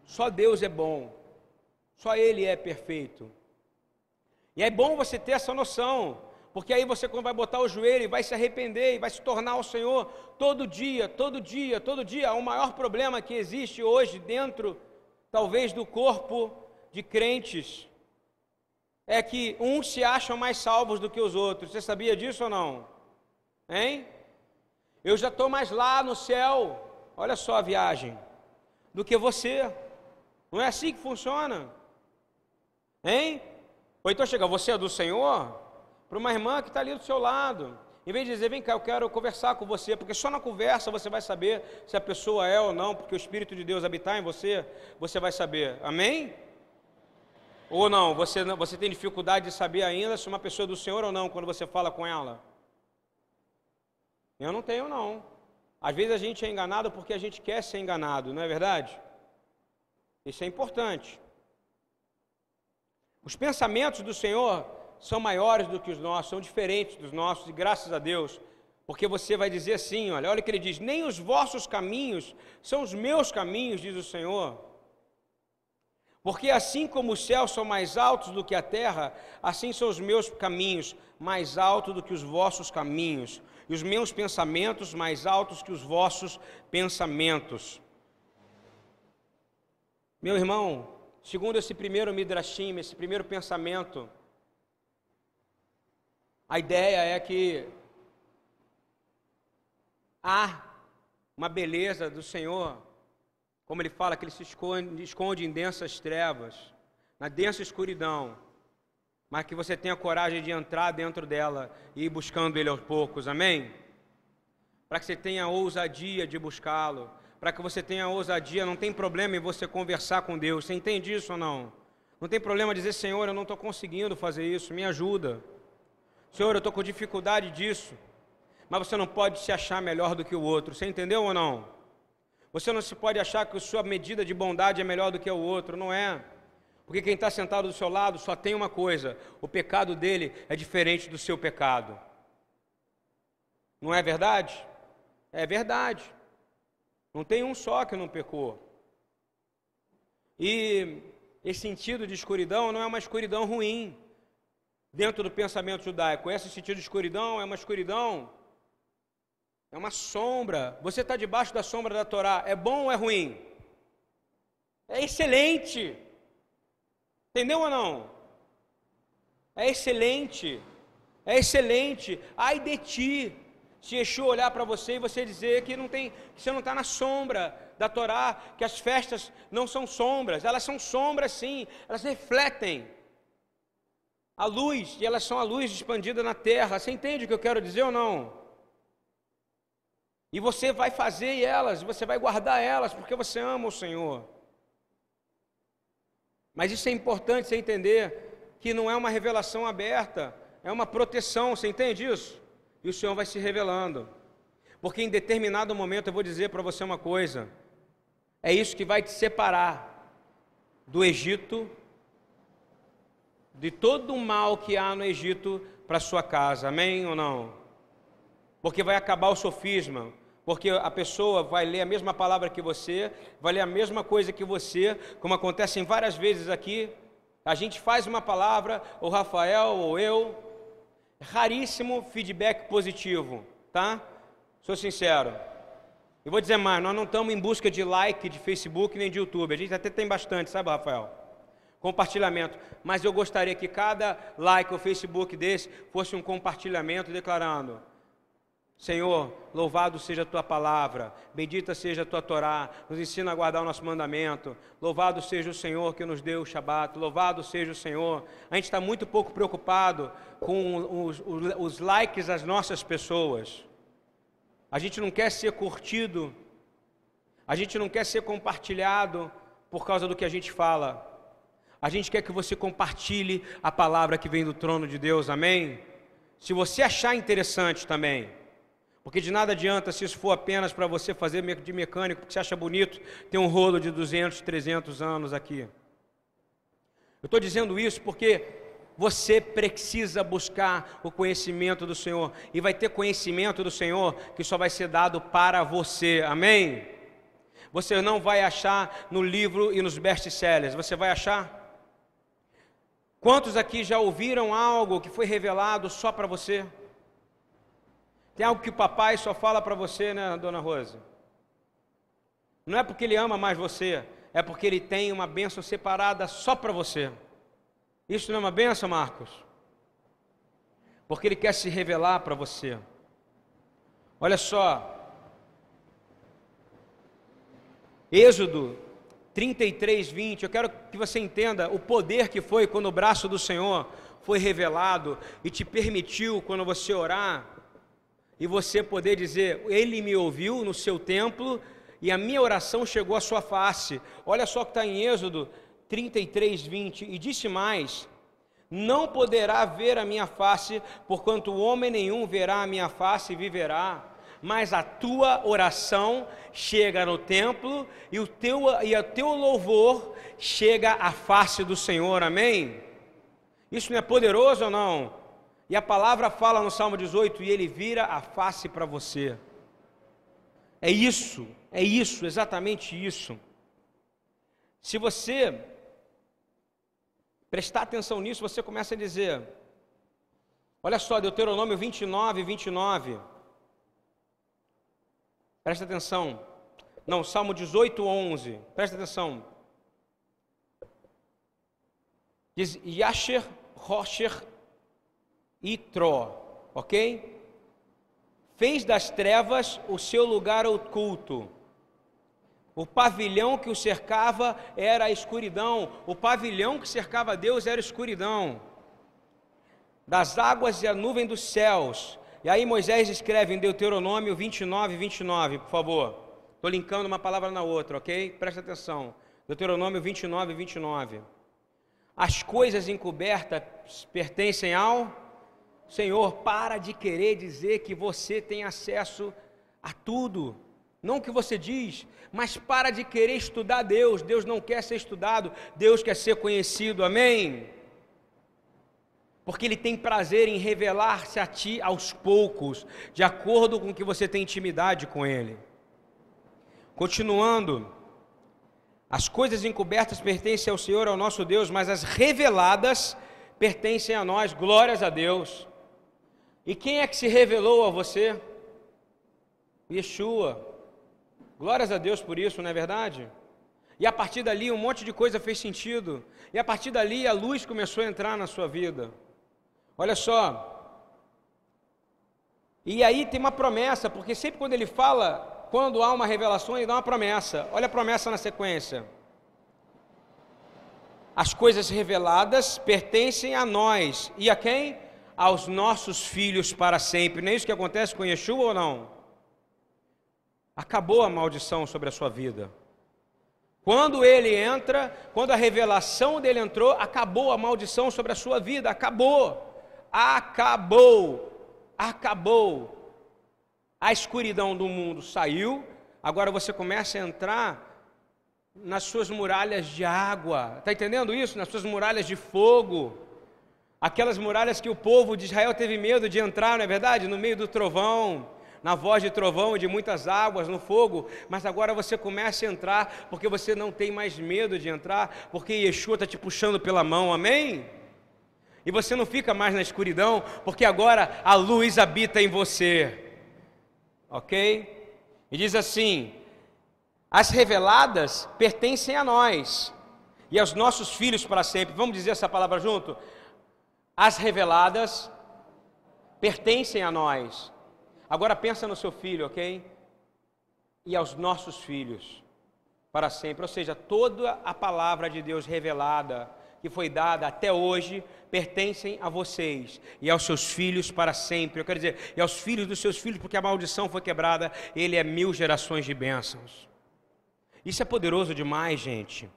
Só Deus é bom. Só Ele é perfeito. E é bom você ter essa noção. Porque aí você, vai botar o joelho, e vai se arrepender e vai se tornar o Senhor todo dia, todo dia, todo dia. O maior problema que existe hoje dentro, talvez, do corpo de crentes é que uns se acham mais salvos do que os outros. Você sabia disso ou não? Hein? Eu já estou mais lá no céu, olha só a viagem, do que você. Não é assim que funciona? Hein? Ou então chega, você é do Senhor? Para uma irmã que está ali do seu lado. Em vez de dizer, vem cá, eu quero conversar com você, porque só na conversa você vai saber se a pessoa é ou não, porque o Espírito de Deus habitar em você, você vai saber. Amém? Ou não, você, você tem dificuldade de saber ainda se uma pessoa é do Senhor ou não, quando você fala com ela? Eu não tenho, não. Às vezes a gente é enganado porque a gente quer ser enganado, não é verdade? Isso é importante. Os pensamentos do Senhor são maiores do que os nossos, são diferentes dos nossos, e graças a Deus, porque você vai dizer assim: olha, olha o que ele diz: nem os vossos caminhos são os meus caminhos, diz o Senhor. Porque assim como os céus são mais altos do que a terra, assim são os meus caminhos mais altos do que os vossos caminhos, e os meus pensamentos mais altos que os vossos pensamentos. Meu irmão, segundo esse primeiro midrashim, esse primeiro pensamento, a ideia é que há uma beleza do Senhor, como ele fala, que ele se esconde, esconde em densas trevas, na densa escuridão, mas que você tenha coragem de entrar dentro dela e ir buscando ele aos poucos, amém? Para que você tenha ousadia de buscá-lo, para que você tenha ousadia, não tem problema em você conversar com Deus, você entende isso ou não? Não tem problema dizer, Senhor, eu não estou conseguindo fazer isso, me ajuda. Senhor, eu estou com dificuldade disso. Mas você não pode se achar melhor do que o outro. Você entendeu ou não? Você não se pode achar que a sua medida de bondade é melhor do que o outro. Não é. Porque quem está sentado do seu lado só tem uma coisa: o pecado dele é diferente do seu pecado. Não é verdade? É verdade. Não tem um só que não pecou. E esse sentido de escuridão não é uma escuridão ruim dentro do pensamento judaico. Esse sentido de escuridão é uma escuridão, é uma sombra. Você está debaixo da sombra da Torá. É bom ou é ruim? É excelente. Entendeu ou não? É excelente. É excelente. Ai de ti Se Yeshua olhar para você e você dizer que não tem, que você não está na sombra da Torá, que as festas não são sombras, elas são sombras sim, elas refletem a luz, e elas são a luz expandida na terra. Você entende o que eu quero dizer ou não? E você vai fazer elas, você vai guardar elas, porque você ama o Senhor. Mas isso é importante você entender que não é uma revelação aberta, é uma proteção, você entende isso? E o Senhor vai se revelando. Porque em determinado momento eu vou dizer para você uma coisa: é isso que vai te separar do Egito, de todo o mal que há no Egito para sua casa, amém ou não? Porque vai acabar o sofisma, porque a pessoa vai ler a mesma palavra que você, vai ler a mesma coisa que você, como acontece várias vezes aqui. A gente faz uma palavra, o Rafael ou eu, raríssimo feedback positivo, tá? Sou sincero. E vou dizer mais, nós não estamos em busca de like de Facebook nem de YouTube. A gente até tem bastante, sabe, Rafael? Compartilhamento. Mas eu gostaria que cada like ou Facebook desse fosse um compartilhamento declarando: Senhor, louvado seja a tua palavra, bendita seja a tua Torá, nos ensina a guardar o nosso mandamento. Louvado seja o Senhor que nos deu o Shabat, louvado seja o Senhor. A gente está muito pouco preocupado com os, os, os likes das nossas pessoas. A gente não quer ser curtido, a gente não quer ser compartilhado por causa do que a gente fala. A gente quer que você compartilhe a palavra que vem do trono de Deus, amém? Se você achar interessante também. Porque de nada adianta se isso for apenas para você fazer de mecânico, porque você acha bonito ter um rolo de 200, 300 anos aqui. Eu estou dizendo isso porque você precisa buscar o conhecimento do Senhor. E vai ter conhecimento do Senhor que só vai ser dado para você. Amém? Você não vai achar no livro e nos best-sellers. Você vai achar? Quantos aqui já ouviram algo que foi revelado só para você? Tem algo que o papai só fala para você, né, dona Rosa? Não é porque ele ama mais você, é porque ele tem uma bênção separada só para você. Isso não é uma bênção, Marcos? Porque ele quer se revelar para você. Olha só. Êxodo 33, 20. Eu quero que você entenda o poder que foi quando o braço do Senhor foi revelado e te permitiu, quando você orar, e você poder dizer: Ele me ouviu no seu templo e a minha oração chegou à sua face. Olha só que está em Êxodo 33, 20. E disse mais: Não poderá ver a minha face, porquanto homem nenhum verá a minha face e viverá. Mas a tua oração chega no templo e o teu, e o teu louvor chega à face do Senhor. Amém? Isso não é poderoso ou não? E a palavra fala no Salmo 18: e ele vira a face para você. É isso, é isso, exatamente isso. Se você prestar atenção nisso, você começa a dizer: olha só, Deuteronômio 29, 29. Presta atenção. Não, Salmo 18, 11. Presta atenção. Diz Yasher Rocher Itro, ok? Fez das trevas o seu lugar oculto. O pavilhão que o cercava era a escuridão. O pavilhão que cercava Deus era a escuridão. Das águas e a nuvem dos céus. E aí Moisés escreve em Deuteronômio 29, 29, por favor. Estou linkando uma palavra na outra, ok? Presta atenção. Deuteronômio 29, 29. As coisas encobertas pertencem ao Senhor, para de querer dizer que você tem acesso a tudo. Não o que você diz, mas para de querer estudar Deus. Deus não quer ser estudado, Deus quer ser conhecido. Amém? Porque Ele tem prazer em revelar-se a ti aos poucos, de acordo com que você tem intimidade com Ele. Continuando, as coisas encobertas pertencem ao Senhor, ao nosso Deus, mas as reveladas pertencem a nós. Glórias a Deus. E quem é que se revelou a você? Yeshua. Glórias a Deus por isso, não é verdade? E a partir dali um monte de coisa fez sentido. E a partir dali a luz começou a entrar na sua vida. Olha só. E aí tem uma promessa, porque sempre quando ele fala, quando há uma revelação, ele dá uma promessa. Olha a promessa na sequência. As coisas reveladas pertencem a nós. E a quem? Aos nossos filhos para sempre. Não é isso que acontece com Yeshua ou não? Acabou a maldição sobre a sua vida. Quando ele entra, quando a revelação dele entrou, acabou a maldição sobre a sua vida. Acabou. Acabou acabou. A escuridão do mundo saiu, agora você começa a entrar nas suas muralhas de água. Está entendendo isso? Nas suas muralhas de fogo. Aquelas muralhas que o povo de Israel teve medo de entrar, não é verdade? No meio do trovão, na voz de trovão, de muitas águas, no fogo. Mas agora você começa a entrar, porque você não tem mais medo de entrar, porque Yeshua está te puxando pela mão, amém? E você não fica mais na escuridão, porque agora a luz habita em você. Ok? E diz assim: as reveladas pertencem a nós e aos nossos filhos para sempre. Vamos dizer essa palavra junto? As reveladas pertencem a nós. Agora pensa no seu filho, ok? E aos nossos filhos para sempre. Ou seja, toda a palavra de Deus revelada que foi dada até hoje pertencem a vocês e aos seus filhos para sempre. Eu quero dizer, e aos filhos dos seus filhos, porque a maldição foi quebrada, ele é mil gerações de bênçãos. Isso é poderoso demais, gente.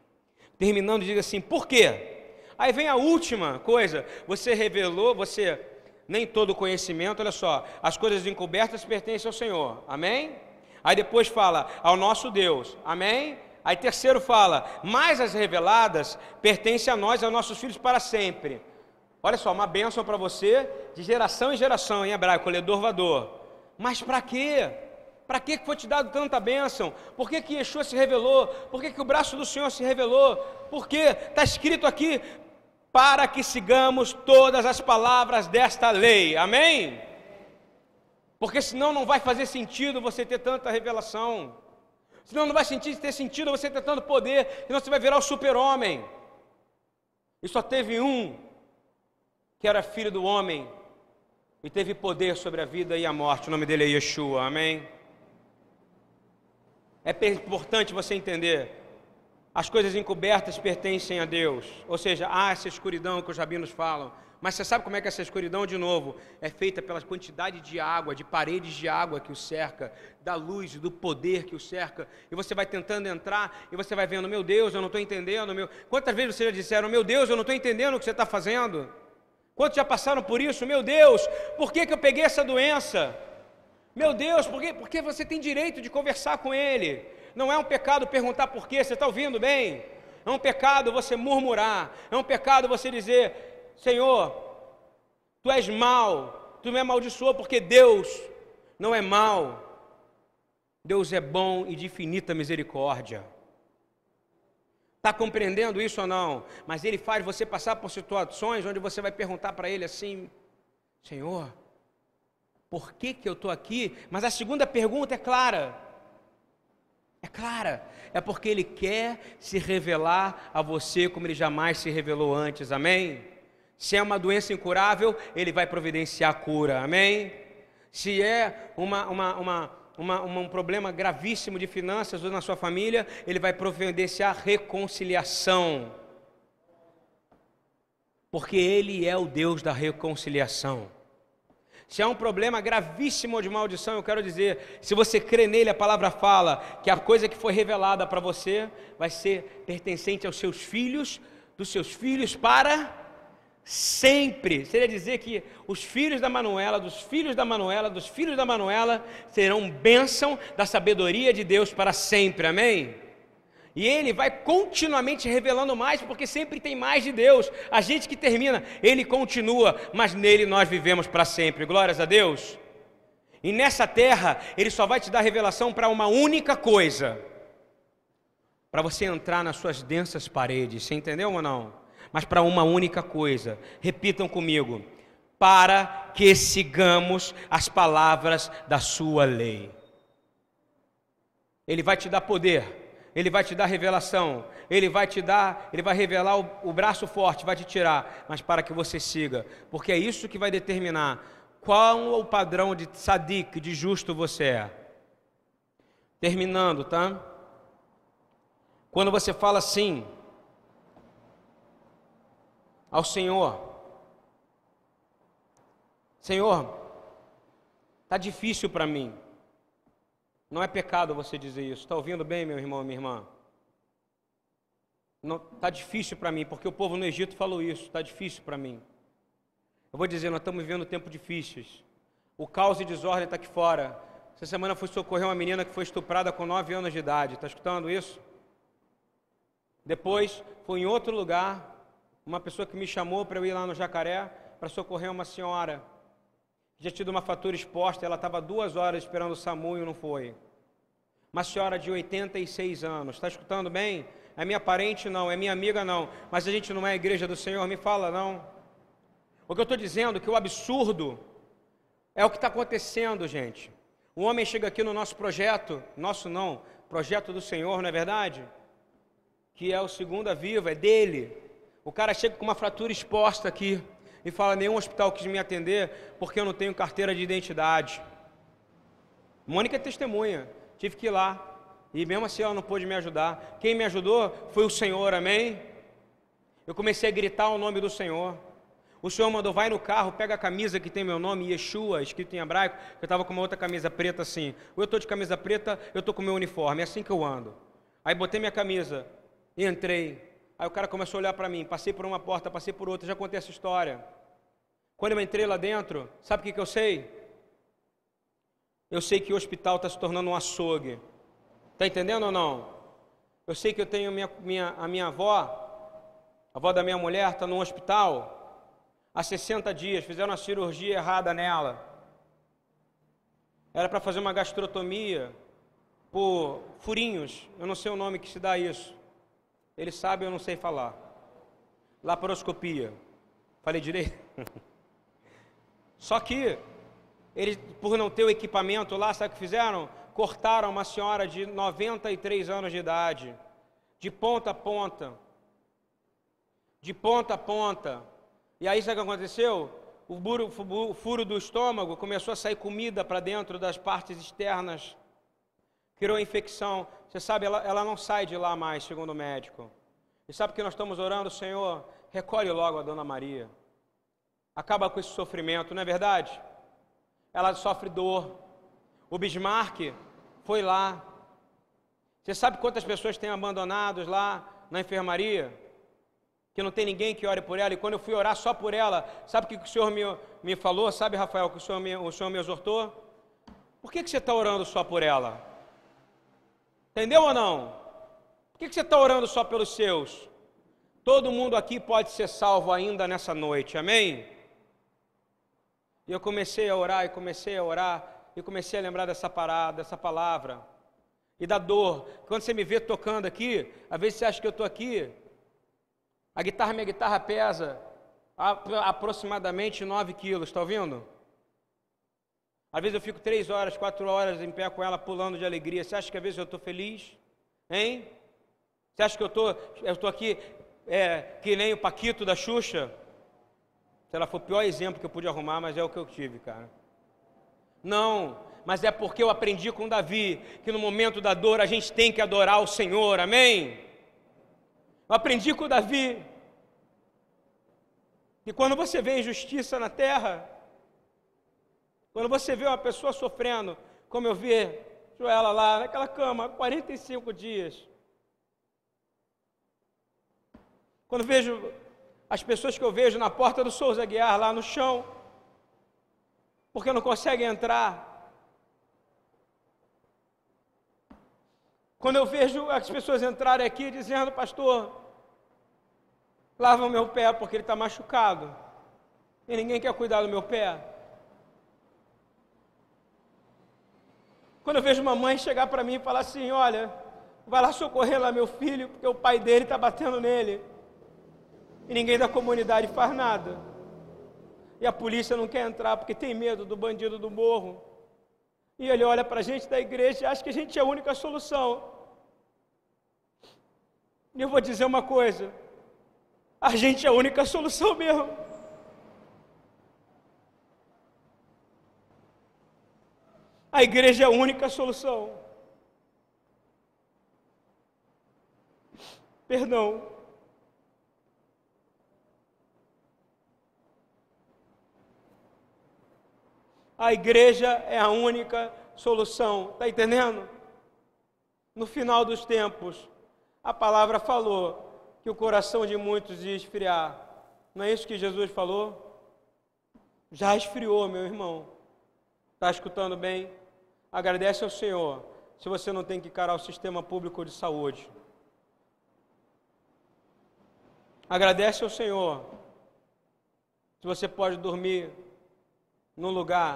Terminando, diga assim: por quê? Aí vem a última coisa: você revelou, você, nem todo conhecimento, olha só, as coisas encobertas pertencem ao Senhor, amém? Aí depois fala ao nosso Deus, amém? Aí terceiro fala, mas as reveladas pertencem a nós, aos nossos filhos para sempre. Olha só, uma bênção para você de geração em geração, em hebraico, ledor vador. Mas para quê? Para que foi te dado tanta bênção? Por que, que Yeshua se revelou? Por que, que o braço do Senhor se revelou? Porque está escrito aqui, para que sigamos todas as palavras desta lei. Amém? Porque senão não vai fazer sentido você ter tanta revelação. Senão não vai sentir, ter sentido você ter tanto poder, senão você vai virar o super-homem. E só teve um que era filho do homem e teve poder sobre a vida e a morte. O nome dele é Yeshua, amém? É importante você entender. As coisas encobertas pertencem a Deus. Ou seja, há essa escuridão que os rabinos falam. Mas você sabe como é que essa escuridão, de novo, é feita pela quantidade de água, de paredes de água que o cerca, da luz, do poder que o cerca, e você vai tentando entrar, e você vai vendo, meu Deus, eu não estou entendendo, meu... quantas vezes vocês já disseram, meu Deus, eu não estou entendendo o que você está fazendo? Quantos já passaram por isso? Meu Deus, por que, que eu peguei essa doença? Meu Deus, por quê? porque você tem direito de conversar com Ele. Não é um pecado perguntar por quê, você está ouvindo bem? É um pecado você murmurar, é um pecado você dizer, Senhor, tu és mau, tu me amaldiçoou porque Deus não é mau. Deus é bom e de infinita misericórdia. Está compreendendo isso ou não? Mas Ele faz você passar por situações onde você vai perguntar para Ele assim: Senhor, por que, que eu estou aqui? Mas a segunda pergunta é clara. É clara. É porque Ele quer se revelar a você como Ele jamais se revelou antes. Amém? Se é uma doença incurável, Ele vai providenciar a cura, amém? Se é uma, uma, uma, uma, um problema gravíssimo de finanças ou na sua família, Ele vai providenciar reconciliação. Porque Ele é o Deus da reconciliação. Se há um problema gravíssimo de maldição, eu quero dizer, se você crê nele, a palavra fala que a coisa que foi revelada para você vai ser pertencente aos seus filhos, dos seus filhos para sempre. Seria dizer que os filhos da Manuela, dos filhos da Manuela, dos filhos da Manuela serão bênção da sabedoria de Deus para sempre. Amém? E ele vai continuamente revelando mais, porque sempre tem mais de Deus. A gente que termina, ele continua, mas nele nós vivemos para sempre. Glórias a Deus. E nessa terra, ele só vai te dar revelação para uma única coisa: para você entrar nas suas densas paredes. Você entendeu ou não? Mas para uma única coisa. Repitam comigo: para que sigamos as palavras da sua lei. Ele vai te dar poder, ele vai te dar revelação, ele vai te dar, ele vai revelar o, o braço forte, vai te tirar, mas para que você siga, porque é isso que vai determinar qual o padrão de sadik, de justo você é. Terminando, tá? Quando você fala assim ao Senhor, Senhor, tá difícil para mim. Não é pecado você dizer isso. Está ouvindo bem, meu irmão, minha irmã? Não, tá difícil para mim, porque o povo no Egito falou isso. Está difícil para mim. Eu vou dizer, nós estamos vivendo tempos difíceis. O caos e desordem está aqui fora. Essa semana fui socorrer uma menina que foi estuprada com 9 anos de idade. Está escutando isso? Depois, fui em outro lugar, uma pessoa que me chamou para eu ir lá no Jacaré para socorrer uma senhora. Já tido uma fatura exposta, ela estava duas horas esperando o SAMU e não foi. Uma senhora de 86 anos. Está escutando bem? É minha parente? Não. É minha amiga? Não. Mas a gente não é a igreja do Senhor? Me fala, não. O que eu estou dizendo é que o absurdo é o que está acontecendo, gente. O homem chega aqui no nosso projeto, nosso não, projeto do Senhor, não é verdade? Que é o Segunda Viva, é dele. O cara chega com uma fratura exposta aqui e fala: nenhum hospital quis me atender porque eu não tenho carteira de identidade. Mônica é testemunha, tive que ir lá. E mesmo assim ela não pôde me ajudar. Quem me ajudou foi o Senhor, amém? Eu comecei a gritar o nome do Senhor. O Senhor mandou, vai no carro, pega a camisa que tem meu nome, Yeshua, escrito em hebraico, eu estava com uma outra camisa preta assim. Ou eu estou de camisa preta, eu estou com meu uniforme, é assim que eu ando. Aí botei minha camisa, entrei. Aí o cara começou a olhar para mim, passei por uma porta, passei por outra, já contei essa história. Quando eu entrei lá dentro, sabe o que, que eu sei? Eu sei que o hospital está se tornando um açougue. Está entendendo ou não? Eu sei que eu tenho minha, minha, a minha avó, a avó da minha mulher está num hospital há 60 dias, fizeram uma cirurgia errada nela. Era para fazer uma gastrotomia por furinhos, eu não sei o nome que se dá isso. Ele sabe, eu não sei falar. Laparoscopia. Falei direito? *laughs* Só que eles, por não ter o equipamento lá, sabe o que fizeram? Cortaram uma senhora de 93 anos de idade, de ponta a ponta. De ponta a ponta e aí sabe o que aconteceu? O, furo do estômago começou a sair comida para dentro das partes externas, criou infecção. Você sabe, ela, ela não sai de lá mais, segundo o médico. E sabe que nós estamos orando, Senhor, recolhe logo a Dona Maria. Acaba com esse sofrimento, não é verdade? Ela sofre dor. O Bismarck foi lá. Você sabe quantas pessoas têm abandonados lá na enfermaria? que não tem ninguém que ore por ela, e quando eu fui orar só por ela, sabe o que o Senhor me, me falou? Sabe, Rafael, que o Senhor me, o Senhor me exortou? Por que, que você está orando só por ela? Entendeu ou não? Por que, você está orando só pelos seus? Todo mundo aqui pode ser salvo ainda nessa noite, amém? E eu comecei a orar, e comecei a orar, e comecei a lembrar dessa parada, dessa palavra, e da dor. Quando você me vê tocando aqui, às vezes você acha que eu estou aqui a guitarra, minha guitarra pesa aproximadamente 9 quilos, está ouvindo? Às vezes eu fico três horas, quatro horas em pé com ela pulando de alegria. Você acha que às vezes eu estou feliz? Hein? Você acha que eu tô, estou aqui é, que nem o Paquito da Xuxa? Se ela for o pior exemplo que eu pude arrumar, mas é o que eu tive, cara. Não, mas é porque eu aprendi com Davi que no momento da dor a gente tem que adorar o Senhor, amém? Eu aprendi com Davi que quando você vê injustiça na terra, quando você vê uma pessoa sofrendo, como eu vi ela lá naquela cama, 45 dias. Quando vejo as pessoas que eu vejo na porta do Souza Guiar lá no chão, porque não conseguem entrar, Quando eu vejo as pessoas entrarem aqui dizendo, pastor, lava o meu pé porque ele está machucado. E ninguém quer cuidar do meu pé. Quando eu vejo uma mãe chegar para mim e falar assim: Olha, vai lá socorrer lá meu filho, porque o pai dele está batendo nele. E ninguém da comunidade faz nada. E a polícia não quer entrar porque tem medo do bandido do morro. E ele olha para a gente da igreja e acha que a gente é a única solução. E eu vou dizer uma coisa: a gente é a única solução mesmo. A igreja é a única solução. Perdão. A igreja é a única solução. Está entendendo? No final dos tempos, a palavra falou que o coração de muitos ia esfriar. Não é isso que Jesus falou? Já esfriou, meu irmão. Está escutando bem? Agradece ao Senhor se você não tem que encarar o sistema público de saúde. Agradece ao Senhor se você pode dormir num lugar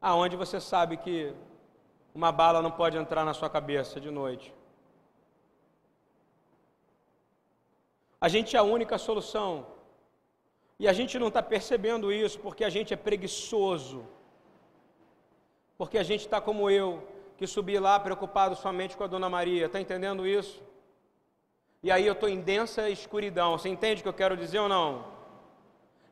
aonde você sabe que uma bala não pode entrar na sua cabeça de noite. A gente é a única solução. E a gente não está percebendo isso porque a gente é preguiçoso. Porque a gente está como eu, que subi lá preocupado somente com a Dona Maria. Está entendendo isso? E aí eu estou em densa escuridão. Você entende o que eu quero dizer ou não?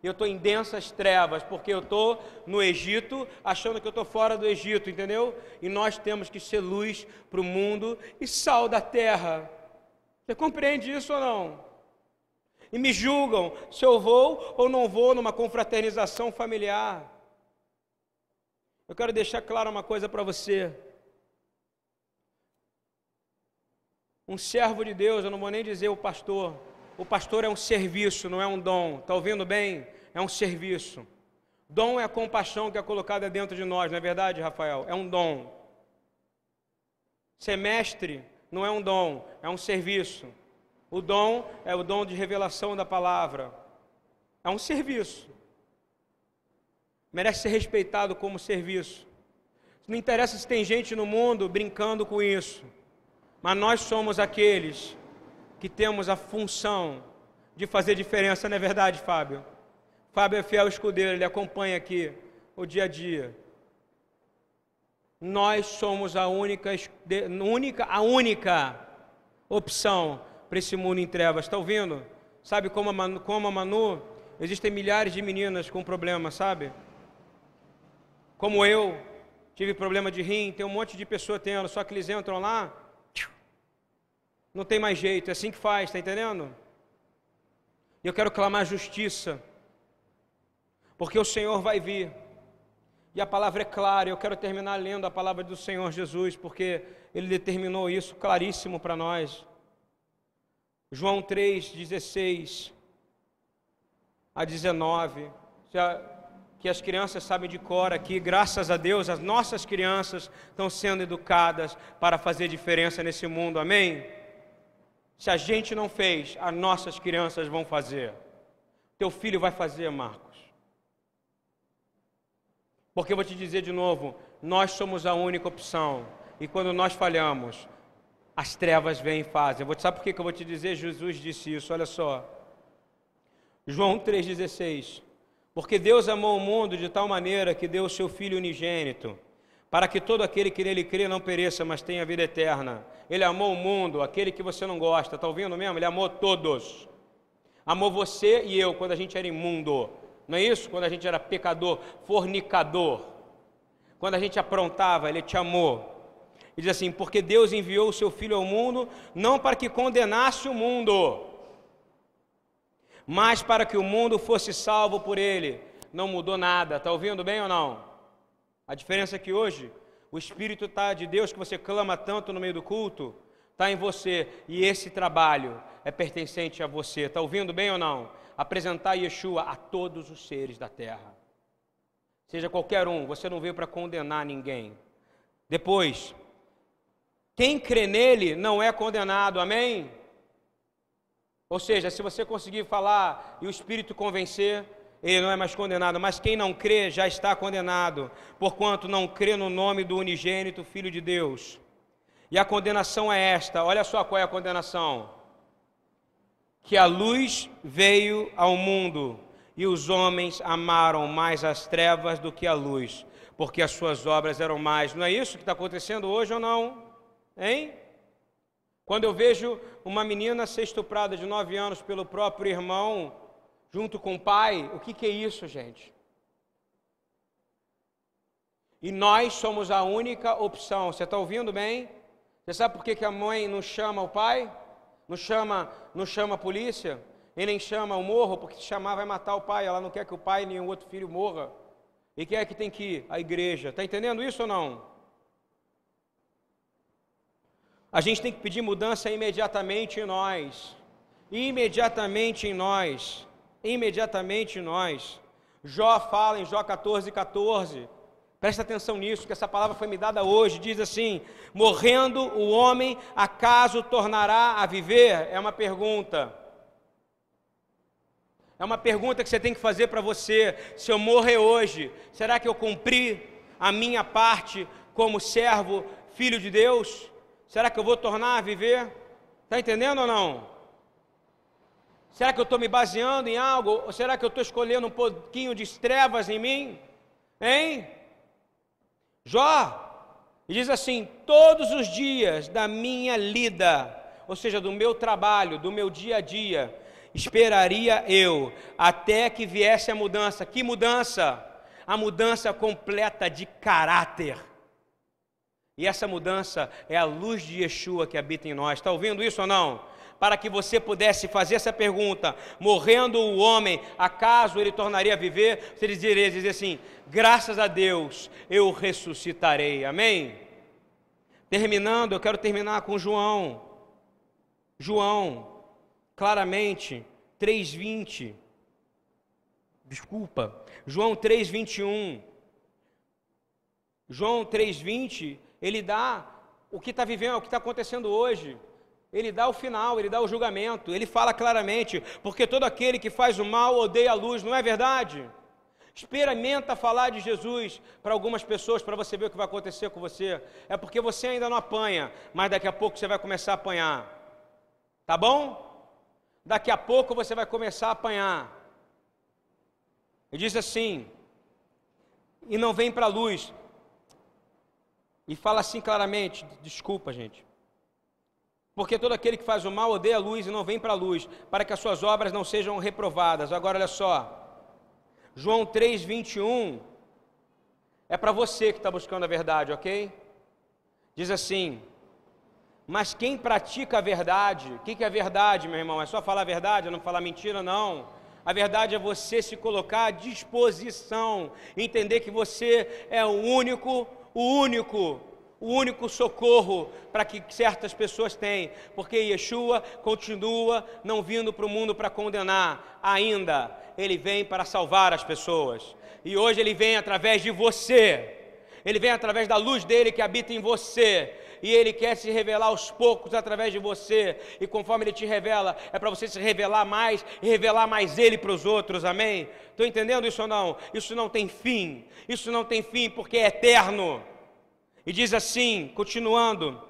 Eu estou em densas trevas, porque eu estou no Egito, achando que eu estou fora do Egito, entendeu? E nós temos que ser luz para o mundo e sal da terra. Você compreende isso ou não? e me julgam se eu vou ou não vou numa confraternização familiar. Eu quero deixar claro uma coisa para você. Um servo de Deus, eu não vou nem dizer o pastor. O pastor é um serviço, não é um dom. Está ouvindo bem? É um serviço. Dom é a compaixão que é colocada dentro de nós, não é verdade, Rafael? É um dom. Semestre não é um dom, é um serviço. O dom é o dom de revelação da palavra. É um serviço. Merece ser respeitado como serviço. Não interessa se tem gente no mundo brincando com isso, mas nós somos aqueles que temos a função de fazer diferença, não é verdade, Fábio? Fábio é fiel escudeiro, ele acompanha aqui o dia a dia. Nós somos a única, única, a única opção para esse mundo em trevas. Está ouvindo? Sabe como a, Manu, como a Manu? Existem milhares de meninas com problema, sabe? Como eu, tive problema de rim, tem um monte de pessoa tendo, só que eles entram lá, não tem mais jeito, é assim que faz, está entendendo? E eu quero clamar justiça, porque o Senhor vai vir. E a palavra é clara, eu quero terminar lendo a palavra do Senhor Jesus, porque Ele determinou isso claríssimo para nós. João 3, 16 a 19. Já que as crianças sabem de cor aqui, graças a Deus, as nossas crianças estão sendo educadas para fazer diferença nesse mundo, amém? Se a gente não fez, as nossas crianças vão fazer. Teu filho vai fazer, Marcos. Porque eu vou te dizer de novo: nós somos a única opção. E quando nós falhamos, as trevas vêm e fazem. Eu vou, sabe por que eu vou te dizer? Jesus disse isso, olha só. João 3,16. Porque Deus amou o mundo de tal maneira que deu o seu Filho unigênito, para que todo aquele que nele crê não pereça, mas tenha vida eterna. Ele amou o mundo, aquele que você não gosta, está ouvindo mesmo? Ele amou todos. Amou você e eu quando a gente era imundo. Não é isso? Quando a gente era pecador, fornicador. Quando a gente aprontava, Ele te amou. E diz assim: Porque Deus enviou o seu Filho ao mundo, não para que condenasse o mundo, mas para que o mundo fosse salvo por ele. Não mudou nada, está ouvindo bem ou não? A diferença é que hoje, o Espírito tá de Deus que você clama tanto no meio do culto, está em você, e esse trabalho é pertencente a você. Está ouvindo bem ou não? Apresentar Yeshua a todos os seres da terra. Seja qualquer um, você não veio para condenar ninguém. Depois, quem crê nele não é condenado, amém? Ou seja, se você conseguir falar e o Espírito convencer, ele não é mais condenado, mas quem não crê já está condenado, porquanto não crê no nome do unigênito Filho de Deus. E a condenação é esta: olha só qual é a condenação. Que a luz veio ao mundo e os homens amaram mais as trevas do que a luz, porque as suas obras eram mais. Não é isso que está acontecendo hoje ou não? Hein? Quando eu vejo uma menina ser estuprada de nove anos pelo próprio irmão, junto com o pai, o que, que é isso, gente? E nós somos a única opção. Você está ouvindo bem? Você sabe por que, que a mãe não chama o pai? Não chama, não chama a polícia? E nem chama o morro, porque se chamar vai matar o pai. Ela não quer que o pai nem o outro filho morra. E quem é que tem que ir? A igreja. Está entendendo isso ou não? A gente tem que pedir mudança imediatamente em nós. Imediatamente em nós. Imediatamente em nós. Jó fala em Jó 14, 14. Presta atenção nisso, que essa palavra foi me dada hoje. Diz assim: Morrendo o homem, acaso tornará a viver? É uma pergunta. É uma pergunta que você tem que fazer para você. Se eu morrer hoje, será que eu cumpri a minha parte como servo, filho de Deus? Será que eu vou tornar a viver? Está entendendo ou não? Será que eu estou me baseando em algo? Ou será que eu estou escolhendo um pouquinho de trevas em mim? Hein? Jó, diz assim: todos os dias da minha lida, ou seja, do meu trabalho, do meu dia a dia, esperaria eu até que viesse a mudança. Que mudança? A mudança completa de caráter. E essa mudança é a luz de Yeshua que habita em nós. Está ouvindo isso ou não? Para que você pudesse fazer essa pergunta: morrendo o homem, acaso ele tornaria a viver? Você diria, dizer assim: graças a Deus eu ressuscitarei. Amém? Terminando, eu quero terminar com João. João, claramente, 3,20. Desculpa, João 3,21. João 3,20 ele dá o que está vivendo, o que está acontecendo hoje. Ele dá o final, ele dá o julgamento, ele fala claramente, porque todo aquele que faz o mal odeia a luz, não é verdade? Experimenta falar de Jesus para algumas pessoas para você ver o que vai acontecer com você. É porque você ainda não apanha, mas daqui a pouco você vai começar a apanhar. Tá bom? Daqui a pouco você vai começar a apanhar. Ele diz assim: e não vem para a luz, e fala assim claramente: desculpa, gente. Porque todo aquele que faz o mal odeia a luz e não vem para a luz, para que as suas obras não sejam reprovadas. Agora olha só. João 3, 21. É para você que está buscando a verdade, ok? Diz assim: Mas quem pratica a verdade, o que, que é verdade, meu irmão? É só falar a verdade, não falar mentira, não. A verdade é você se colocar à disposição, entender que você é o único o único, o único socorro para que certas pessoas têm, porque Yeshua continua não vindo para o mundo para condenar, ainda ele vem para salvar as pessoas. E hoje ele vem através de você. Ele vem através da luz dele que habita em você e Ele quer se revelar aos poucos através de você, e conforme Ele te revela, é para você se revelar mais e revelar mais Ele para os outros, amém? Estou entendendo isso ou não? Isso não tem fim, isso não tem fim porque é eterno. E diz assim, continuando,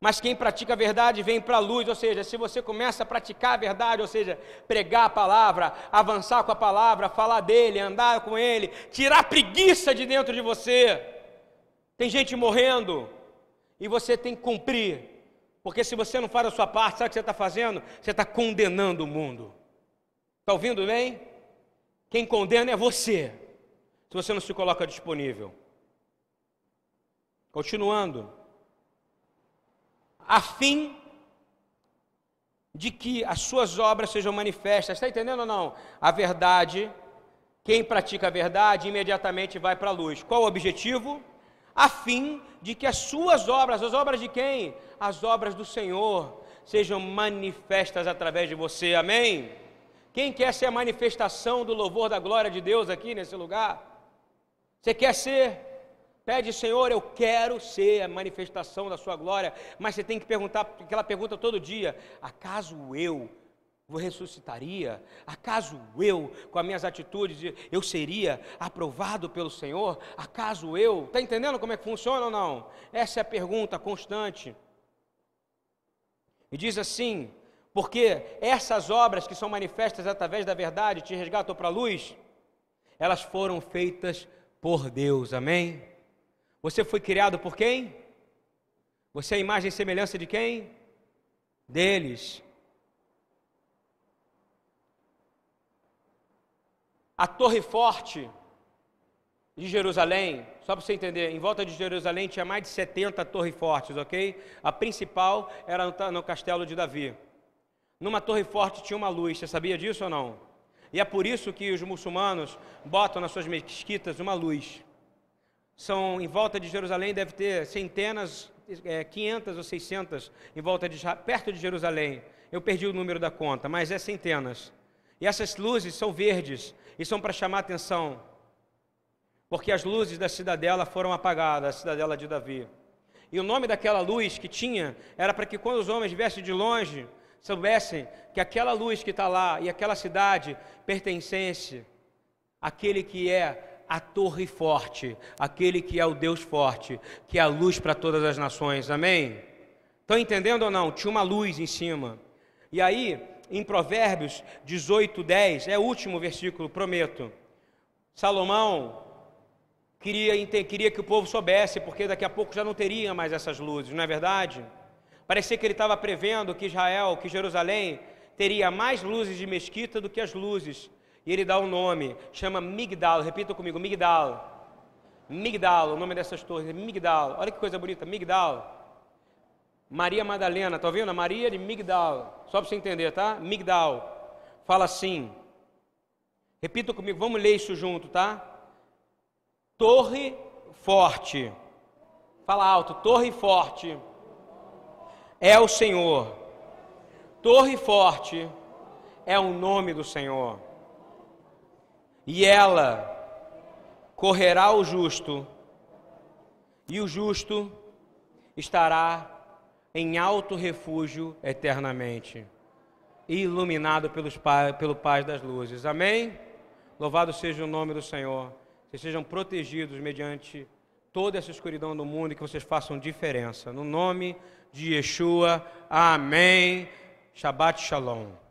mas quem pratica a verdade vem para a luz, ou seja, se você começa a praticar a verdade, ou seja, pregar a palavra, avançar com a palavra, falar dele, andar com ele, tirar preguiça de dentro de você. Tem gente morrendo, e você tem que cumprir. Porque se você não faz a sua parte, sabe o que você está fazendo? Você está condenando o mundo. Está ouvindo bem? Quem condena é você, se você não se coloca disponível. Continuando. A fim de que as suas obras sejam manifestas. Está entendendo ou não? A verdade, quem pratica a verdade, imediatamente vai para a luz. Qual o objetivo? A fim de que as suas obras, as obras de quem? As obras do Senhor, sejam manifestas através de você, amém? Quem quer ser a manifestação do louvor da glória de Deus aqui nesse lugar? Você quer ser? Pede, Senhor, eu quero ser a manifestação da Sua glória, mas você tem que perguntar aquela pergunta todo dia: acaso eu ressuscitaria? Acaso eu, com as minhas atitudes, eu seria aprovado pelo Senhor? Acaso eu? Está entendendo como é que funciona ou não? Essa é a pergunta constante. E diz assim: porque essas obras que são manifestas através da verdade te resgatam para a luz, elas foram feitas por Deus, amém? Você foi criado por quem? Você é a imagem e semelhança de quem? Deles. A torre forte de Jerusalém, só para você entender, em volta de Jerusalém tinha mais de 70 torres fortes, ok? A principal era no castelo de Davi. Numa torre forte tinha uma luz, você sabia disso ou não? E é por isso que os muçulmanos botam nas suas mesquitas uma luz. São em volta de Jerusalém deve ter centenas, é, 500 ou 600 em volta de perto de Jerusalém. Eu perdi o número da conta, mas é centenas. E essas luzes são verdes e são para chamar atenção porque as luzes da cidadela foram apagadas, a cidadela de Davi. E o nome daquela luz que tinha era para que quando os homens viessem de longe, soubessem que aquela luz que está lá e aquela cidade pertencesse àquele que é a torre forte, aquele que é o Deus forte, que é a luz para todas as nações. Amém? Estão entendendo ou não? Tinha uma luz em cima. E aí, em Provérbios 18, 10, é o último versículo, prometo. Salomão queria, queria que o povo soubesse, porque daqui a pouco já não teria mais essas luzes, não é verdade? Parecia que ele estava prevendo que Israel, que Jerusalém, teria mais luzes de mesquita do que as luzes. E ele dá um nome, chama Migdal, repita comigo, Migdal. Migdal, o nome dessas torres, Migdal. Olha que coisa bonita, Migdal. Maria Madalena, tá ouvindo? Maria de Migdal. Só para você entender, tá? Migdal. Fala assim. Repita comigo, vamos ler isso junto, tá? Torre forte. Fala alto, torre forte. É o Senhor. Torre forte é o nome do Senhor. E ela correrá o justo, e o justo estará em alto refúgio eternamente, iluminado pelos, pelo Pai das luzes. Amém? Louvado seja o nome do Senhor que sejam protegidos mediante toda essa escuridão do mundo e que vocês façam diferença. No nome de Yeshua, amém. Shabbat Shalom.